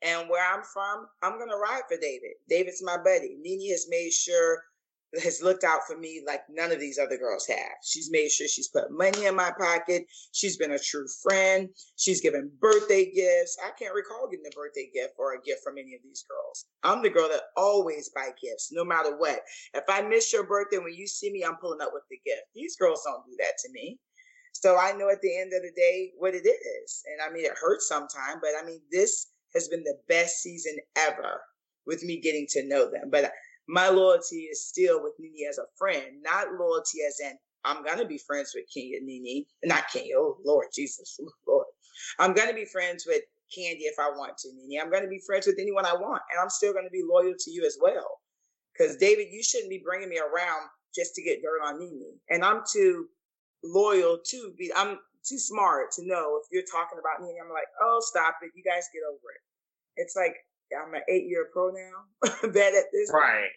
And where I'm from, I'm gonna ride for David. David's my buddy. Nene has made sure has looked out for me like none of these other girls have. She's made sure she's put money in my pocket. She's been a true friend. She's given birthday gifts. I can't recall getting a birthday gift or a gift from any of these girls. I'm the girl that always buy gifts, no matter what. If I miss your birthday, when you see me, I'm pulling up with the gift. These girls don't do that to me. So I know at the end of the day what it is. And I mean, it hurts sometimes, but I mean, this has been the best season ever with me getting to know them. But my loyalty is still with Nene as a friend, not loyalty as in I'm gonna be friends with Kenya Nene, not Kenya. Oh Lord Jesus, [LAUGHS] Lord, I'm gonna be friends with Kandi if I want to, Nene. I'm gonna be friends with anyone I want, and I'm still gonna be loyal to you as well. Because David, you shouldn't be bringing me around just to get dirt on Nene, and I'm too loyal to be. I'm too smart to know if you're talking about me. And I'm like, oh, stop it. You guys get over it. It's like I'm an eight year pro now. [LAUGHS] Bad at this. Right.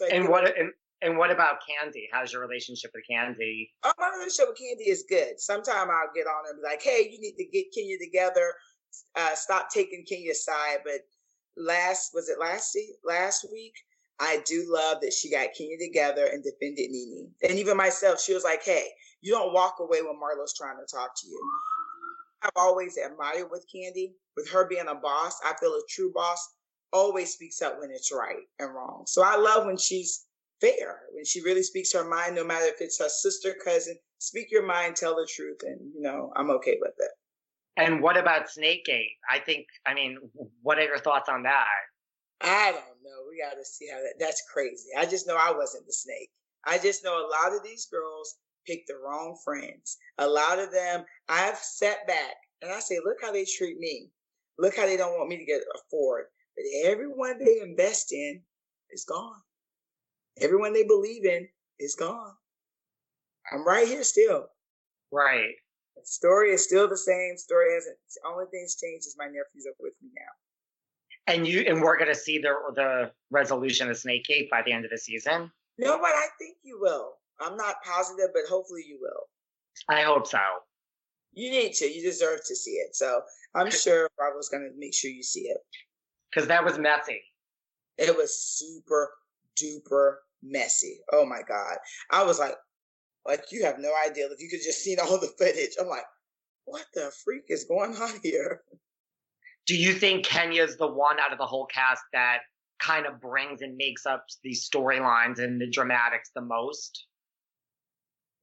Like, and what and, and what about Kandi? How's your relationship with Kandi? Oh, my relationship with Kandi is good. Sometime I'll get on and be like, hey, you need to get Kenya together. Uh, stop taking Kenya's side. But last was it last last week? I do love that she got Kenya together and defended Nene. And even myself, she was like, hey, you don't walk away when Marlo's trying to talk to you. I've always admired with Kandi, with her being a boss. I feel a true boss always speaks up when it's right and wrong. So I love when she's fair, when she really speaks her mind, no matter if it's her sister, cousin. Speak your mind, tell the truth, and you know I'm okay with it. And what about Snake Snakegate? I think, I mean, what are your thoughts on that? I don't know. We got to see how that. That's crazy. I just know I wasn't the snake. I just know a lot of these girls picked the wrong friends. A lot of them, I've sat back and I say, look how they treat me. Look how they don't want me to get afford. But everyone they invest in is gone. Everyone they believe in is gone. I'm right here still. Right. The story is still the same. Story hasn't. The only thing's changed is my nephews are with me now. And you and we're gonna see the the resolution of Snake Gate by the end of the season. No, but I think you will. I'm not positive, but hopefully you will. I hope so. You need to. You deserve to see it. So I'm sure Bravo's gonna make sure you see it. Because that was messy. It was super duper messy. Oh my god. I was like, like you have no idea if you could just see all the footage. I'm like, what the freak is going on here? Do you think Kenya's the one out of the whole cast that kind of brings and makes up these storylines and the dramatics the most?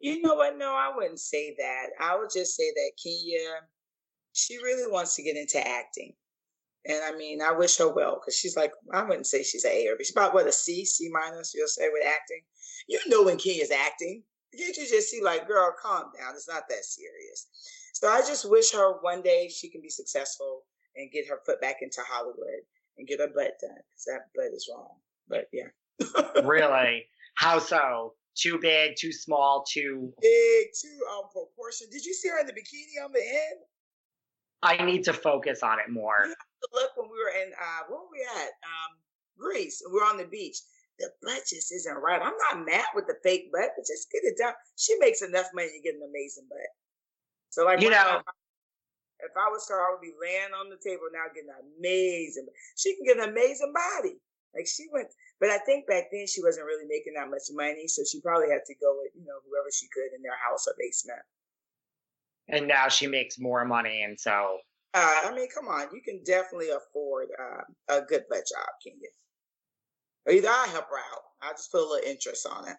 You know what? No, I wouldn't say that. I would just say that Kenya, she really wants to get into acting. And I mean, I wish her well because she's like, I wouldn't say she's an A or B. She's about what a C, C minus, you'll say with acting. You know when Kenya's acting. Can't you just see like, girl, calm down. It's not that serious. So I just wish her one day she can be successful and get her foot back into Hollywood and get her butt done because that butt is wrong. But yeah. [LAUGHS] really? How so? Too big, too small, too big, too out um proportion. Did you see her in the bikini on the end? I need to focus on it more. look when we were in uh where were we at? Um Greece. We were on the beach. The butt just isn't right. I'm not mad with the fake butt, but just get it done. She makes enough money to get an amazing butt. So like you know, if I was her, I would be laying on the table now getting an amazing. She can get an amazing body. Like she went, but I think back then she wasn't really making that much money, so she probably had to go with you know whoever she could in their house or basement. And now she makes more money, and so. Uh, I mean, come on, you can definitely afford uh, a good butt job, can you? Or either I help her out. I just put a little interest on it.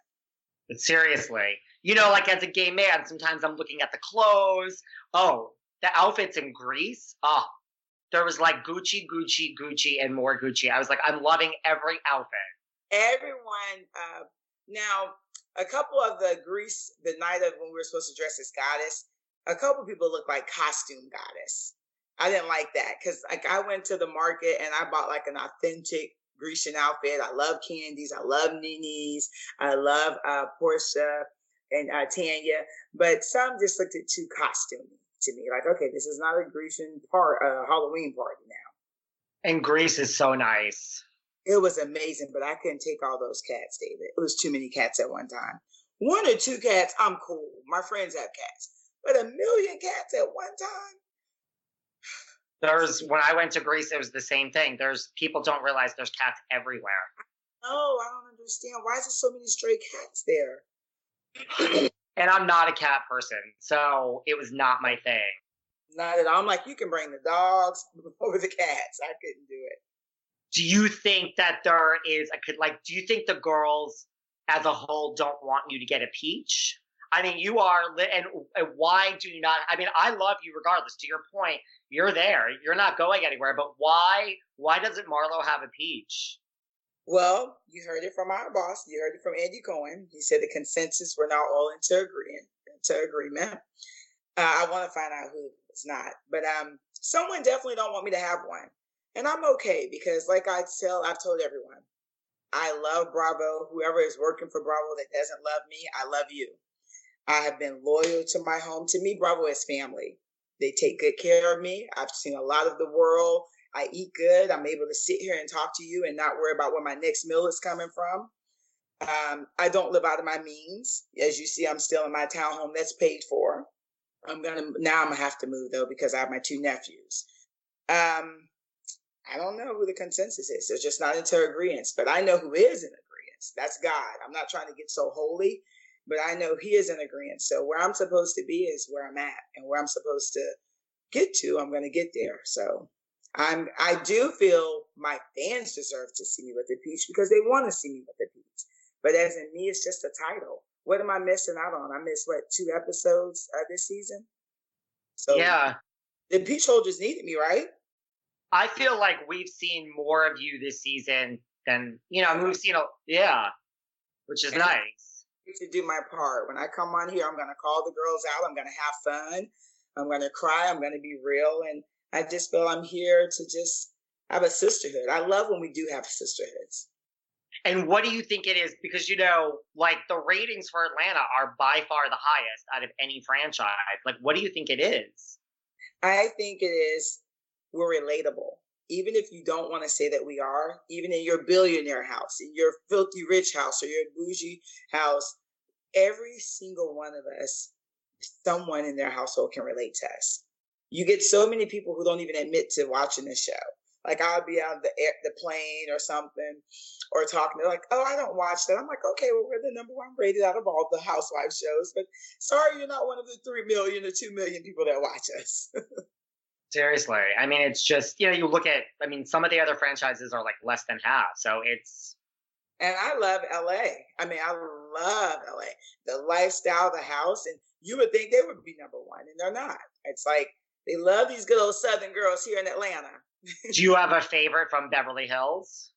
But seriously, you know, like as a gay man, sometimes I'm looking at the clothes. Oh, the outfits in Greece. Oh, there was like Gucci, Gucci, Gucci, and more Gucci. I was like, I'm loving every outfit. Everyone. Uh, now, a couple of the Greece, the night of when we were supposed to dress as goddess, a couple people looked like costume goddess. I didn't like that because like I went to the market and I bought like an authentic Grecian outfit. I love Kandi's. I love Nene's. I love uh, Porsha and uh, Tanya. But some just looked at too costumey to me. Like, okay, this is not a Grecian part, uh, Halloween party now. And Greece is so nice. It was amazing, but I couldn't take all those cats, David. It was too many cats at one time. One or two cats, I'm cool. My friends have cats. But a million cats at one time? There's when I went to Greece, it was the same thing. There's people don't realize there's cats everywhere. Oh, I don't understand. Why is there so many stray cats there? [CLEARS THROAT] and I'm not a cat person, so it was not my thing. Not at all. I'm like, you can bring the dogs [LAUGHS] over the cats. I couldn't do it. Do you think that there is a could like? Do you think the girls as a whole don't want you to get a peach? I mean, you are, and, and why do you not? I mean, I love you regardless. To your point, you're there. You're not going anywhere. But why? Why doesn't Marlo have a peach? Well, you heard it from our boss. You heard it from Andy Cohen. He said the consensus we're now all into agreement. Into agreement. Uh, I want to find out who it's not, but um, someone definitely don't want me to have one, and I'm okay because, like I tell, I've told everyone, I love Bravo. Whoever is working for Bravo that doesn't love me, I love you. I have been loyal to my home. To me, Bravo is family. They take good care of me. I've seen a lot of the world. I eat good. I'm able to sit here and talk to you and not worry about where my next meal is coming from. Um, I don't live out of my means. As you see, I'm still in my townhome that's paid for. I'm gonna now. I'm gonna have to move though because I have my two nephews. Um, I don't know who the consensus is. They're just not into agreement. But I know who is in agreement. That's God. I'm not trying to get so holy, but I know He is in agreement. So where I'm supposed to be is where I'm at, and where I'm supposed to get to, I'm to get there. So I'm. I do feel my fans deserve to see me with the peach because they want to see me with the peach. But as in me, it's just a title. What am I missing out on? I missed what two episodes uh, this season. So yeah, the peach holders needed me, right? I feel like we've seen more of you this season than you know. We've seen a yeah, which is and nice. To do my part when I come on here, I'm gonna call the girls out. I'm gonna have fun. I'm gonna cry. I'm gonna be real, and I just feel I'm here to just have a sisterhood. I love when we do have sisterhoods. And what do you think it is? Because you know, like the ratings for Atlanta are by far the highest out of any franchise. Like, what do you think it is? I think it is we're relatable. Even if you don't want to say that we are, even in your billionaire house, in your filthy rich house, or your bougie house, every single one of us, someone in their household can relate to us. You get so many people who don't even admit to watching the show. Like I'll be on the air, the plane or something, or talking. They're like, "Oh, I don't watch that." I'm like, "Okay, well, we're the number one rated out of all the housewife shows, but sorry, you're not one of the three million or two million people that watch us." [LAUGHS] Seriously, I mean, it's just you know, you look at. I mean, some of the other franchises are like less than half, so it's. And I love LA. I mean, I love LA. The lifestyle, the house, and you would think they would be number one, and they're not. It's like they love these good old Southern girls here in Atlanta. Do you have a favorite from Beverly Hills?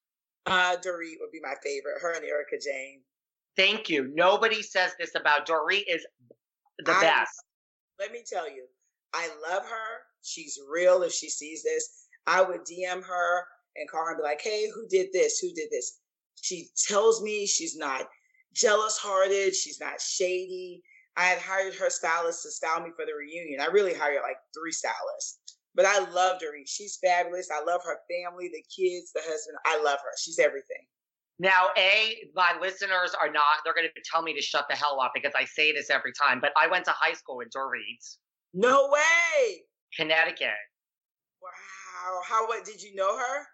Uh, Dorit would be my favorite. Her and Erika Jayne. Thank you. Nobody says this about Dorit is the I, best. Let me tell you, I love her. She's real. If she sees this, I would DM her and call her and be like, "Hey, who did this? Who did this?" She tells me she's not jealous hearted. She's not shady. I had hired her stylist to style me for the reunion. I really hired like three stylists. But I love her. She's fabulous. I love her family, the kids, the husband. I love her. She's everything. Now, A, my listeners are not, they're going to tell me to shut the hell up because I say this every time, but I went to high school with Dorit. No way. Connecticut. Wow. How, what, did you know her?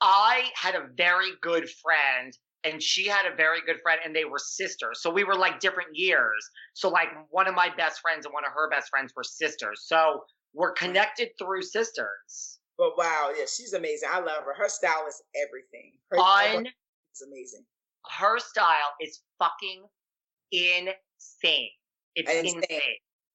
I had a very good friend and she had a very good friend and they were sisters. So we were like different years. So like one of my best friends and one of her best friends were sisters. So we're connected through sisters. But wow, yeah, she's amazing. I love her. Her style is everything. Her Un- is amazing. Her style is fucking insane. It's insane. insane.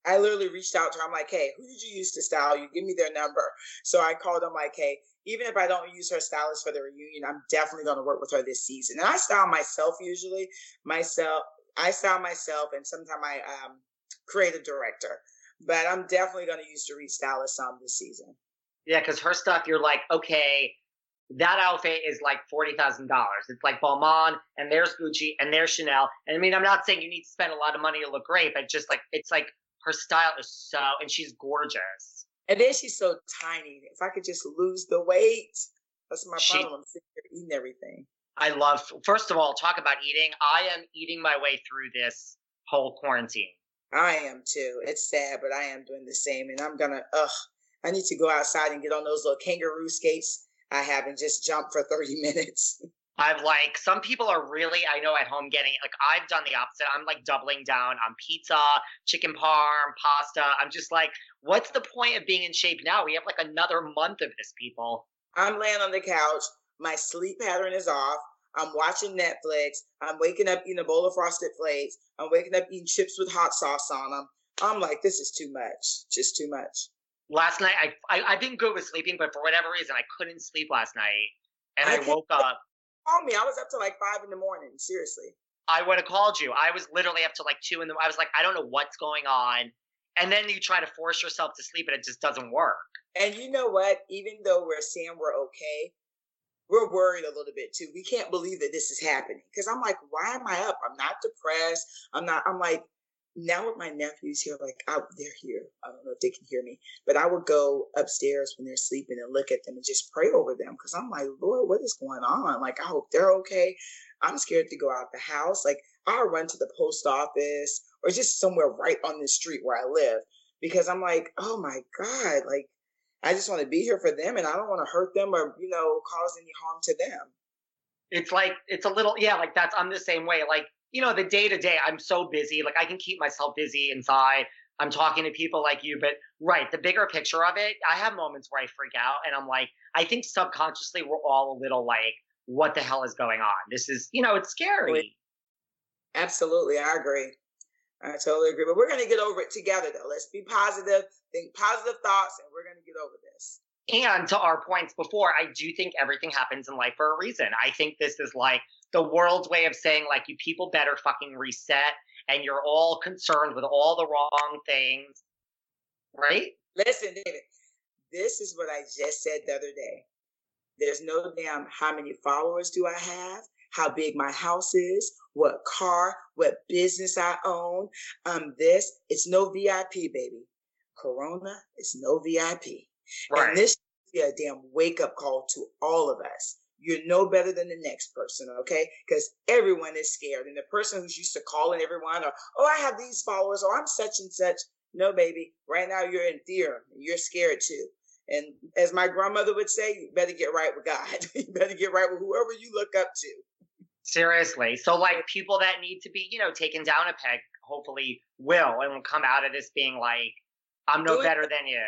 I literally reached out to her. I'm like, hey, who did you use to style you? Give me their number. So I called them like, hey, even if I don't use her stylist for the reunion, I'm definitely going to work with her this season. And I style myself usually. Myself, I style myself, and sometimes I um, create a director but I'm definitely going to use Dorit Stylist some this season. Yeah, because her stuff, you're like, okay, that outfit is like forty thousand dollars. It's like Balmain, and there's Gucci, and there's Chanel. And I mean, I'm not saying you need to spend a lot of money to look great, but just like it's like her style is so, and she's gorgeous. And then she's so tiny. If I could just lose the weight, that's my she, problem. I'm sitting here eating everything. I love. First of all, talk about eating. I am eating my way through this whole quarantine. I am too. It's sad, but I am doing the same. And I'm gonna, ugh, I need to go outside and get on those little kangaroo skates I have and just jump for 30 [LAUGHS] minutes. I've like some people are really I know at home getting like I've done the opposite. I'm like doubling down on pizza, chicken parm, pasta. I'm just like, what's the point of being in shape now? We have like another month of this, people. I'm laying on the couch. My sleep pattern is off. I'm watching Netflix. I'm waking up eating a bowl of frosted flakes. I'm waking up eating chips with hot sauce on them. I'm like, this is too much. Just too much. Last night, I, I have been good with sleeping, but for whatever reason, I couldn't sleep last night, and I, I woke up. Call me. I was up to like five in the morning. Seriously. I would have called you. I was literally up to like two in the. I was like, I don't know what's going on, and then you try to force yourself to sleep, and it just doesn't work. And you know what? Even though we're saying we're okay, we're worried a little bit too. We can't believe that this is happening because I'm like, why am I up? I'm not depressed. I'm not. I'm like, now with my nephews here, like I, they're here. I don't know if they can hear me, but I would go upstairs when they're sleeping and look at them and just pray over them because I'm like, Lord, what is going on? Like, I hope they're okay. I'm scared to go out the house. Like, I'll run to the post office or just somewhere right on the street where I live because I'm like, oh my God, like I just want to be here for them and I don't want to hurt them or, you know, cause any harm to them. It's like, it's a little, yeah, like that's, I'm the same way. Like, you know, the day to day, I'm so busy. Like, I can keep myself busy inside. I'm talking to people like you, but right, the bigger picture of it, I have moments where I freak out and I'm like, I think subconsciously we're all a little like, what the hell is going on? This is, you know, it's scary. Absolutely. I agree. I totally agree. But we're going to get over it together, though. Let's be positive, think positive thoughts, and we're going to get over this. And to our points before, I do think everything happens in life for a reason. I think this is like the world's way of saying, like, you people better fucking reset and you're all concerned with all the wrong things. Right? Listen, David, this is what I just said the other day. There's no damn how many followers do I have, how big my house is, what car, what business I own. Um, this it's no VIP, baby. Corona is no VIP. Right. And this is a damn wake up call to all of us. You're no better than the next person, okay? Because everyone is scared. And the person who's used to calling everyone, or, oh, I have these followers, or I'm such and such. No, baby. Right now you're in fear. And you're scared too. And as my grandmother would say, you better get right with God. [LAUGHS] you better get right with whoever you look up to. Seriously. So, like, people that need to be, you know, taken down a peg, hopefully will and will come out of this being like, I'm no better than you.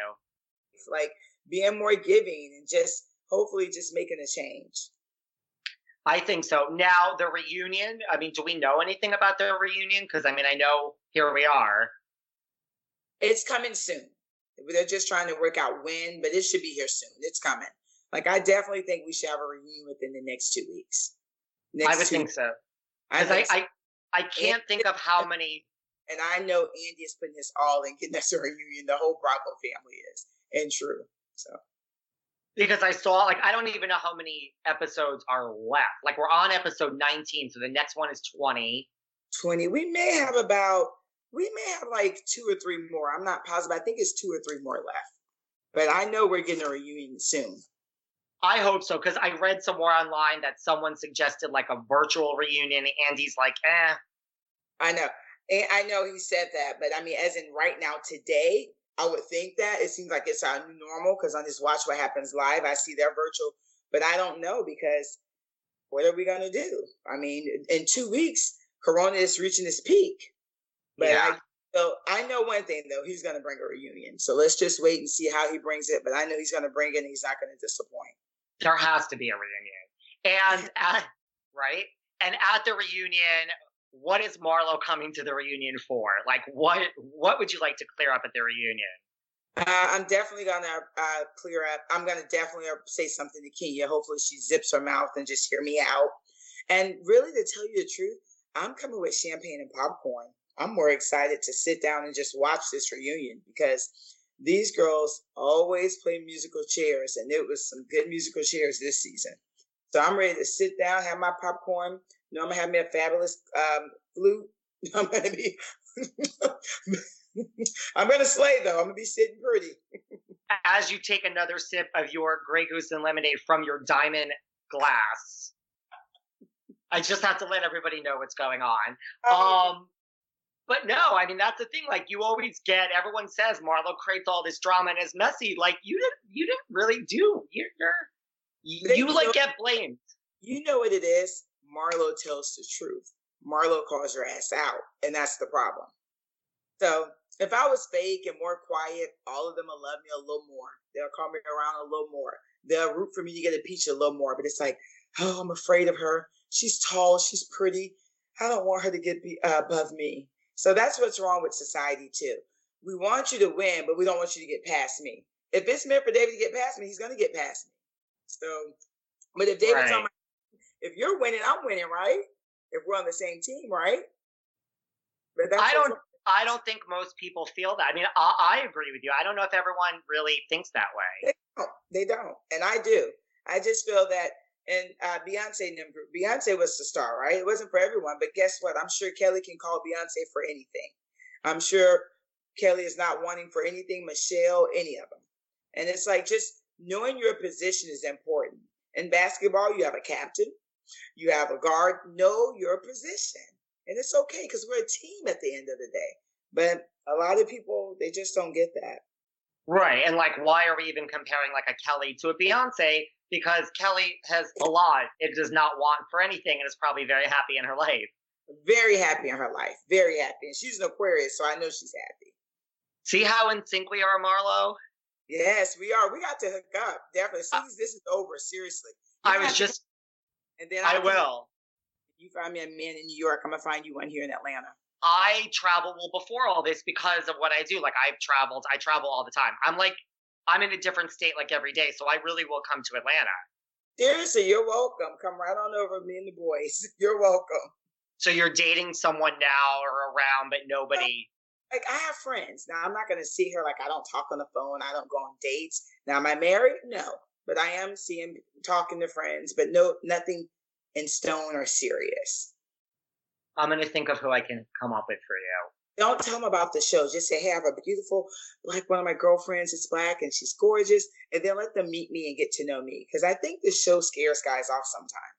Like, being more giving and just hopefully just making a change. I think so. Now, the reunion, I mean, do we know anything about the reunion? Because, I mean, I know here we are. It's coming soon. They're just trying to work out when, but it should be here soon. It's coming. Like, I definitely think we should have a reunion within the next two weeks. Next I would think so. Because I, I, I, I, can't think of how many. And I know Andy is putting his all in [LAUGHS] getting us a reunion. The whole Bravo family is, and true. So. Because I saw, like, I don't even know how many episodes are left. Like, we're on episode 19, so the next one is 20. 20. We may have about, we may have like two or three more. I'm not positive. I think it's two or three more left. But I know we're getting a reunion soon. I hope so because I read somewhere online that someone suggested like a virtual reunion. Andy's like, eh. I know. And I know he said that, but I mean, as in right now, today, I would think that it seems like it's our new normal because on this Watch What Happens Live, I see their virtual, but I don't know because what are we going to do? I mean, in two weeks, Corona is reaching its peak. But yeah. I, so I know one thing though, he's going to bring a reunion. So let's just wait and see how he brings it. But I know he's going to bring it and he's not going to disappoint. There has to be a reunion. And [LAUGHS] at, right? And at the reunion, what is Marlo coming to the reunion for? Like, what what would you like to clear up at the reunion? Uh, I'm definitely gonna uh, clear up. I'm gonna definitely say something to Kenya. Hopefully, she zips her mouth and just hear me out. And really, to tell you the truth, I'm coming with champagne and popcorn. I'm more excited to sit down and just watch this reunion because these girls always play musical chairs, and it was some good musical chairs this season. So I'm ready to sit down, have my popcorn. You know, I'm gonna have me a fabulous um, flute. [LAUGHS] I'm gonna be, [LAUGHS] I'm gonna slay though. I'm gonna be sitting pretty. As you take another sip of your Grey Goose and lemonade from your diamond glass, I just have to let everybody know what's going on. Oh, um, but no, I mean that's the thing. Like you always get, everyone says Marlo creates all this drama and is messy. Like you didn't, you didn't really do. You're, you're you, like get blamed. You know what it is. Marlo tells the truth. Marlo calls your ass out, and that's the problem. So if I was fake and more quiet, all of them will love me a little more. They'll call me around a little more. They'll root for me to get a peach a little more. But it's like, oh, I'm afraid of her. She's tall. She's pretty. I don't want her to get be, uh, above me. So that's what's wrong with society too. We want you to win, but we don't want you to get past me. If it's meant for David to get past me, he's going to get past me. So, but if David's right. on my, if you're winning, I'm winning, right? If we're on the same team, right? I don't. I don't think most people feel that. I mean, I, I, agree with you. I don't know if everyone really thinks that way. They don't. They don't. And I do. I just feel that and uh, Beyonce. Beyonce was the star, right? It wasn't for everyone, but guess what? I'm sure Kelly can call Beyonce for anything. I'm sure Kelly is not wanting for anything, Michelle, any of them. And it's like just knowing your position is important. In basketball, you have a captain, you have a guard. Know your position. And it's okay because we're a team at the end of the day. But a lot of people, they just don't get that. Right. And like, why are we even comparing like a Kelly to a Beyonce? Because Kelly has a lot. It does not want for anything and is probably very happy in her life. Very happy in her life. Very happy. And she's an Aquarius, so I know she's happy. See how in sync we are, Marlo? Yes, we are. We got to hook up. Definitely. As soon as this is over, seriously. I was just. And then I I'll- will. You find me a man in New York. I'm gonna find you one here in Atlanta. I travel well before all this because of what I do. Like I've traveled, I travel all the time. I'm like, I'm in a different state like every day, so I really will come to Atlanta. Seriously, you're welcome. Come right on over, me and the boys. [LAUGHS] You're welcome. So you're dating someone now or around, but nobody. Like I have friends. Now I'm not gonna see her like I don't talk on the phone. I don't go on dates. Now am I married? No, but I am seeing talking to friends, but no nothing in stone or serious. I'm gonna think of who I can come up with for you. Don't tell them about the show. Just say, hey, I have a beautiful, like one of my girlfriends is black and she's gorgeous. And then let them meet me and get to know me. Because I think the show scares guys off sometimes.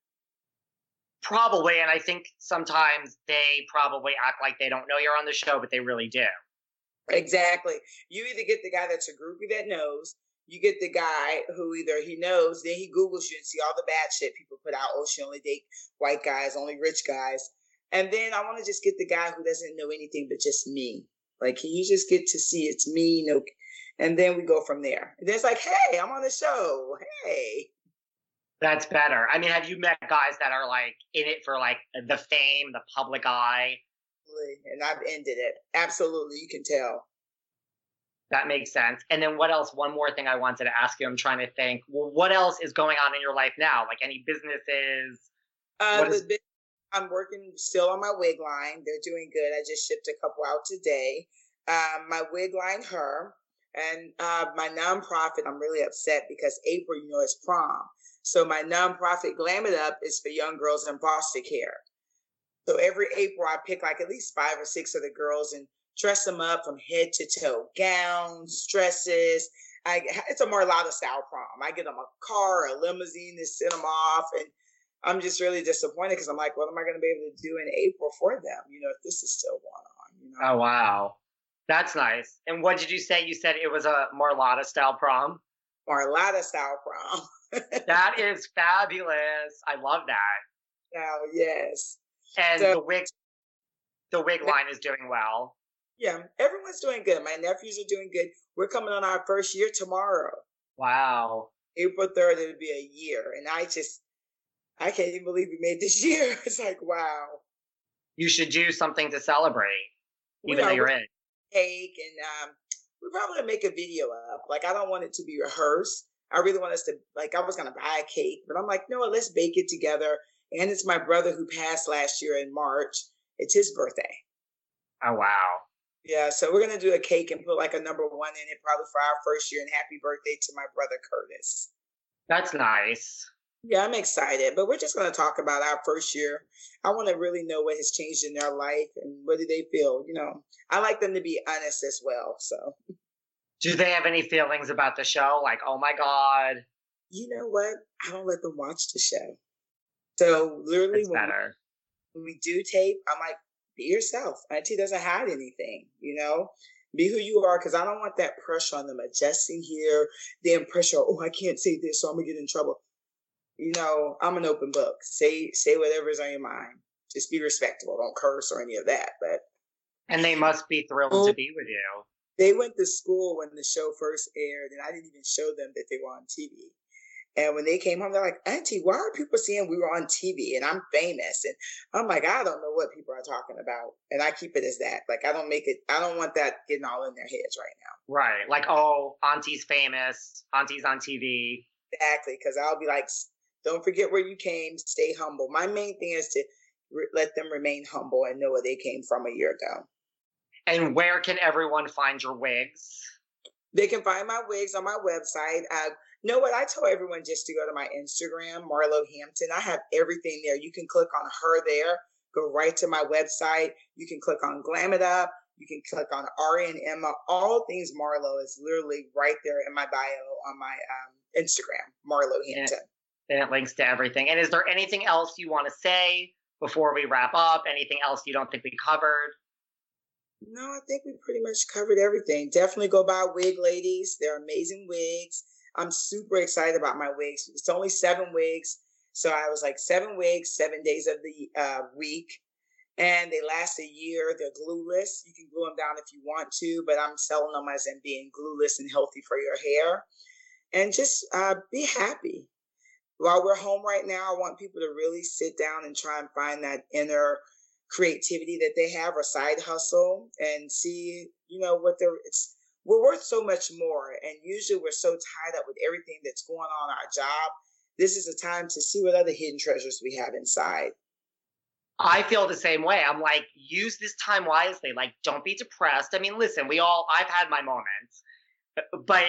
Probably, and I think sometimes they probably act like they don't know you're on the show, but they really do. Exactly. You either get the guy that's a groupie that knows, you get the guy who either he knows, then he Googles you and see all the bad shit people put out. Oh, she only date white guys, only rich guys. And then I want to just get the guy who doesn't know anything but just me. Like, can you just get to see it's me? No, and then we go from there. And then it's like, hey, I'm on the show. Hey. That's better. I mean, have you met guys that are like in it for like the fame, the public eye? And I've ended it. Absolutely. You can tell. That makes sense. And then what else? One more thing I wanted to ask you. I'm trying to think. Well, what else is going on in your life now? Like any businesses? Uh, is- I'm working still on my wig line. They're doing good. I just shipped a couple out today. Um, my wig line, her, and uh, my nonprofit. I'm really upset because April, you know, is prom. So my nonprofit, Glam It Up, is for young girls in foster care. So every April, I pick like at least five or six of the girls and dress them up from head to toe, gowns, dresses. I, it's a Marlotta style prom. I get them a car, a limousine to send them off, and I'm just really disappointed because I'm like, what am I going to be able to do in April for them? You know, if this is still going on. You know, Oh wow, that's nice. And what did you say? You said it was a Marlotta style prom. Marlotta style prom. [LAUGHS] That is fabulous. I love that. Oh, yes, And So- the wig, the wig line is doing well. Yeah, everyone's doing good. My nephews are doing good. We're coming on our first year tomorrow. Wow. April 3rd, it'll be a year. And I just, I can't even believe we made this [LAUGHS] year. It's like, wow. You should do something to celebrate, We even though you're in. cake and um we're probably gonna make a video up. Like I don't want it to be rehearsed. I really want us to like I was gonna buy a cake, but I'm like, no, let's bake it together. And it's my brother who passed last year in March. It's his birthday. Oh wow. Yeah, so we're gonna do a cake and put like a number one in it, probably for our first year. And happy birthday to my brother Curtis. That's nice. Yeah, I'm excited, but we're just gonna talk about our first year. I want to really know what has changed in their life and what do they feel. You know, I like them to be honest as well. So Do they have any feelings about the show? Like, oh my god, you know what? I don't let them watch the show. So literally, when we, when we do tape, I'm like, be yourself. Auntie doesn't hide anything, you know. Be who you are, because I don't want that pressure on them adjusting here. Then pressure. Oh, I can't say this, so I'm gonna get in trouble. You know, I'm an open book. Say say whatever's on your mind. Just be respectable. Don't curse or any of that. But And they must be thrilled Oh. to be with you. they went to school when the show first aired, and I didn't even show them that they were on TV. And when they came home, they're like, Auntie, why are people saying we were on TV and I'm famous? And I'm like, I don't know what people are talking about. And I keep it as that. Like, I don't make it, I don't want that getting all in their heads right now. Right. Like, oh, Auntie's famous. Auntie's on TV. Exactly. Because I'll be like, don't forget where you came, stay humble. My main thing is to re- let them remain humble and know where they came from a year ago. And where can everyone find your wigs? They can find my wigs on my website. Uh, know what? I tell everyone just to go to my Instagram, Marlo Hampton. I have everything there. You can click on her there, go right to my website. You can click on Glam It Up. You can click on Ari and Emma. All things Marlo is literally right there in my bio on my um, Instagram, Marlo. Hampton. And it links to everything. And is there anything else you want to say before we wrap up? Anything else you don't think we covered? No, I think we pretty much covered everything. Definitely go buy wig ladies. They're amazing wigs. I'm super excited about my wigs. It's only seven wigs. So I was like seven wigs, seven days of the uh, week. And they last a year. They're glueless. You can glue them down if you want to, but I'm selling them as in being glueless and healthy for your hair. And just uh, be happy. While we're home right now, I want people to really sit down and try and find that inner creativity that they have or side hustle and see, you know, what they're, it's, we're worth so much more. And usually we're so tied up with everything that's going on our job. This is a time to see what other hidden treasures we have inside. I feel the same way. I'm like, use this time wisely. Like, don't be depressed. I mean, listen, we all, I've had my moments, but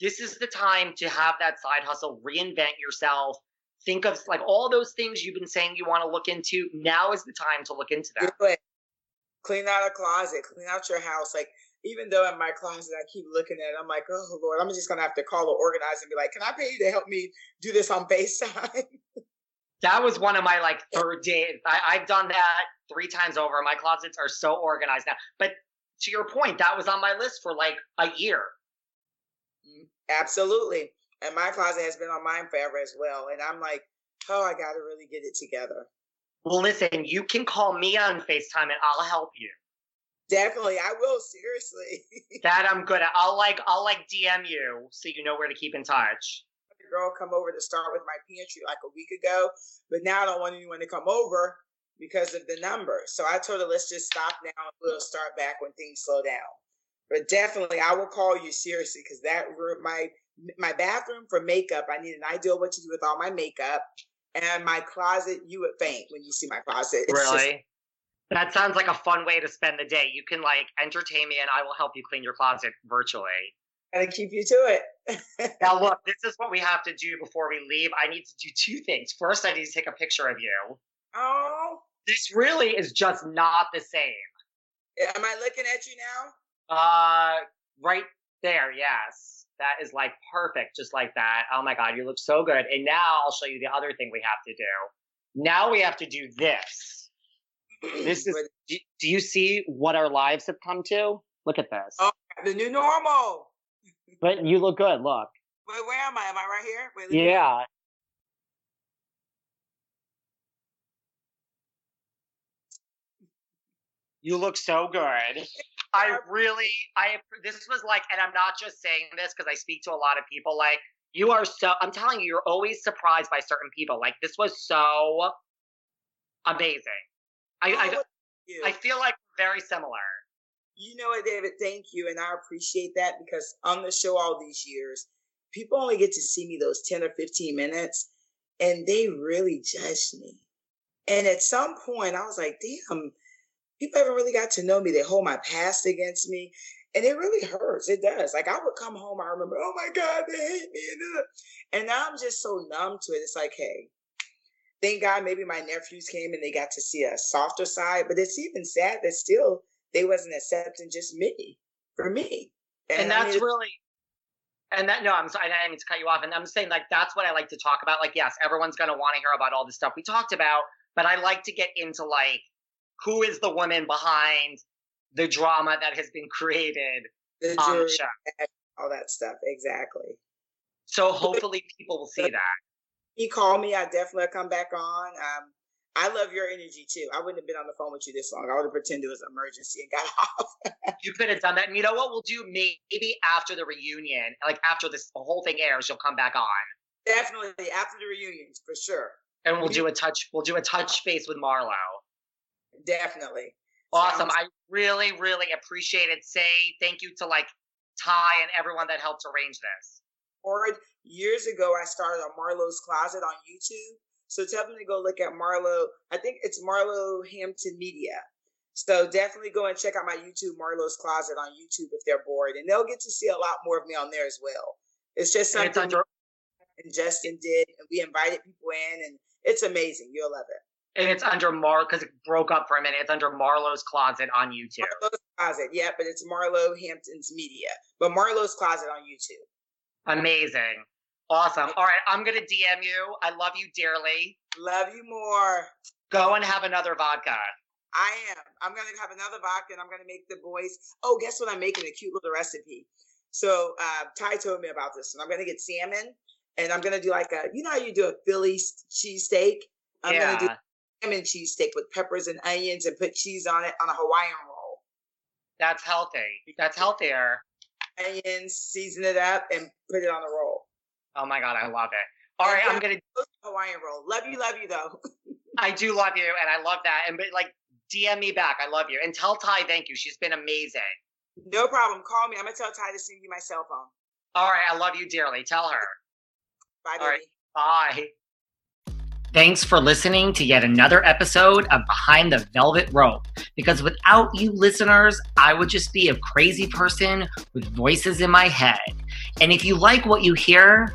this is the time to have that side hustle, reinvent yourself, think of like all those things you've been saying you want to look into. Now is the time to look into that. Clean out a closet, clean out your house. Like even though in my closet I keep looking at it, I'm like, oh Lord, I'm just gonna have to call or organize and be like, can I pay you to help me do this on FaceTime? [LAUGHS] that was one of my like third days. I, I've done that three times over. My closets are so organized now. But to your point, that was on my list for like a year. Mm, absolutely. And my closet has been on mine forever as well. And I'm like, oh, I got to really get it together. Well, listen, you can call me on FaceTime and I'll help you. Definitely, I will. Seriously. [LAUGHS] that I'm good at. I'll like, I'll like DM you so you know where to keep in touch. Girl come over to start with my pantry like a week ago, but now I don't want anyone to come over because of the number. So I told her, let's just stop now and we'll start back when things slow down. But definitely, I will call you seriously because that room, my my bathroom for makeup. I need an idea of what to do with all my makeup. And my closet, you would faint when you see my closet. [LAUGHS] It's really? That sounds like a fun way to spend the day. You can like entertain me and I will help you clean your closet virtually. Gotta keep you to it. [LAUGHS] now, look, this is what we have to do before we leave. I need to do two things. First, I need to take a picture of you. Oh. This really is just not the same. Am I looking at you now? Uh, right there, yes. That is like perfect, just like that. Oh my God, you look so good. And now I'll show you the other thing we have to do. Now we have to do this. This is, do, do you see what our lives have come to? Look at this. Oh, the new normal. But you look good. Look. Wait, where am I? Am I right here? Wait, yeah. You look so good. I really, I this was like, and I'm not just saying this because I speak to a lot of people. Like, you are so. I'm telling you, you're always surprised by certain people. Like, this was so amazing. I, I, I feel like very similar. You know what, David? Thank you, and I appreciate that because on the show all these years, people only get to see me those ten or fifteen minutes, and they really judge me. And at some point, I was like, damn people haven't really got to know me. They hold my past against me. And it really hurts. It does. Like I would come home, I remember, oh my God, they hate me. And uh, now I'm just so numb to it. It's like, hey, thank God maybe my nephews came and they got to see a softer side. But it's even sad that still they wasn't accepting just me for me. And, and that's I mean, really and that no, I'm sorry, I didn't mean to cut you off. And I'm saying like that's what I like to talk about. Like, yes, everyone's gonna want to hear about all the stuff we talked about, but I like to get into like who is the woman behind the drama that has been created the on the show. All that stuff, exactly. So hopefully people will see that. He called me. I definitely come back on. Um, I love your energy too. I wouldn't have been on the phone with you this long. I would have pretended it was an emergency and got [LAUGHS] off. you could have done that. And you know what we'll do? Maybe after the reunion, like after this whole thing airs, you'll come back on. Definitely after the reunions, for sure. And we'll do a touch. We'll do a touch base with Marlo. Definitely. Awesome. Sounds- I really, really appreciate it. Say thank you to like Ty and everyone that helped arrange this. Or years ago, I started on Marlo's Closet on YouTube. So tell them to go look at Marlo. I think it's Marlo Hampton Media. So definitely go and check out my YouTube, Marlo's Closet on YouTube if they're bored. And they'll get to see a lot more of me on there as well. It's just something and, under- and Justin did. And we invited people in and it's amazing. You'll love it and it's under Mar because it broke up for a minute. It's under Marlo's Closet on YouTube. Marlo's Closet, yeah, but it's Marlo Hampton's Media, but Marlo's Closet on YouTube. Amazing, awesome. All right, I'm gonna DM you. I love you dearly. Love you more. Go and have another vodka. I am. I'm gonna have another vodka, and I'm gonna make the boys. Oh, guess what? I'm making a cute little recipe. So uh, Ty told me about this, and I'm gonna get salmon, and I'm gonna do like a, you know how you do a Philly cheesesteak. I'm yeah. gonna do salmon cheesesteak with peppers and onions and put cheese on it on a Hawaiian roll. That's healthy. That's healthier. Onions, season it up, and put it on the roll. Oh my god, I love it. All right, I'm gonna do Hawaiian roll. Love you, love you though. [LAUGHS] I do love you, and I love that. And but like, DM me back. I love you, and tell Ty thank you. She's been amazing. No problem. Call me. I'm gonna tell Ty to send you my cell phone. All right, I love you dearly. Tell her. Bye, baby. right, bye. Thanks for listening to yet another episode of Behind the Velvet Rope. Because without you listeners, I would just be a crazy person with voices in my head. And if you like what you hear,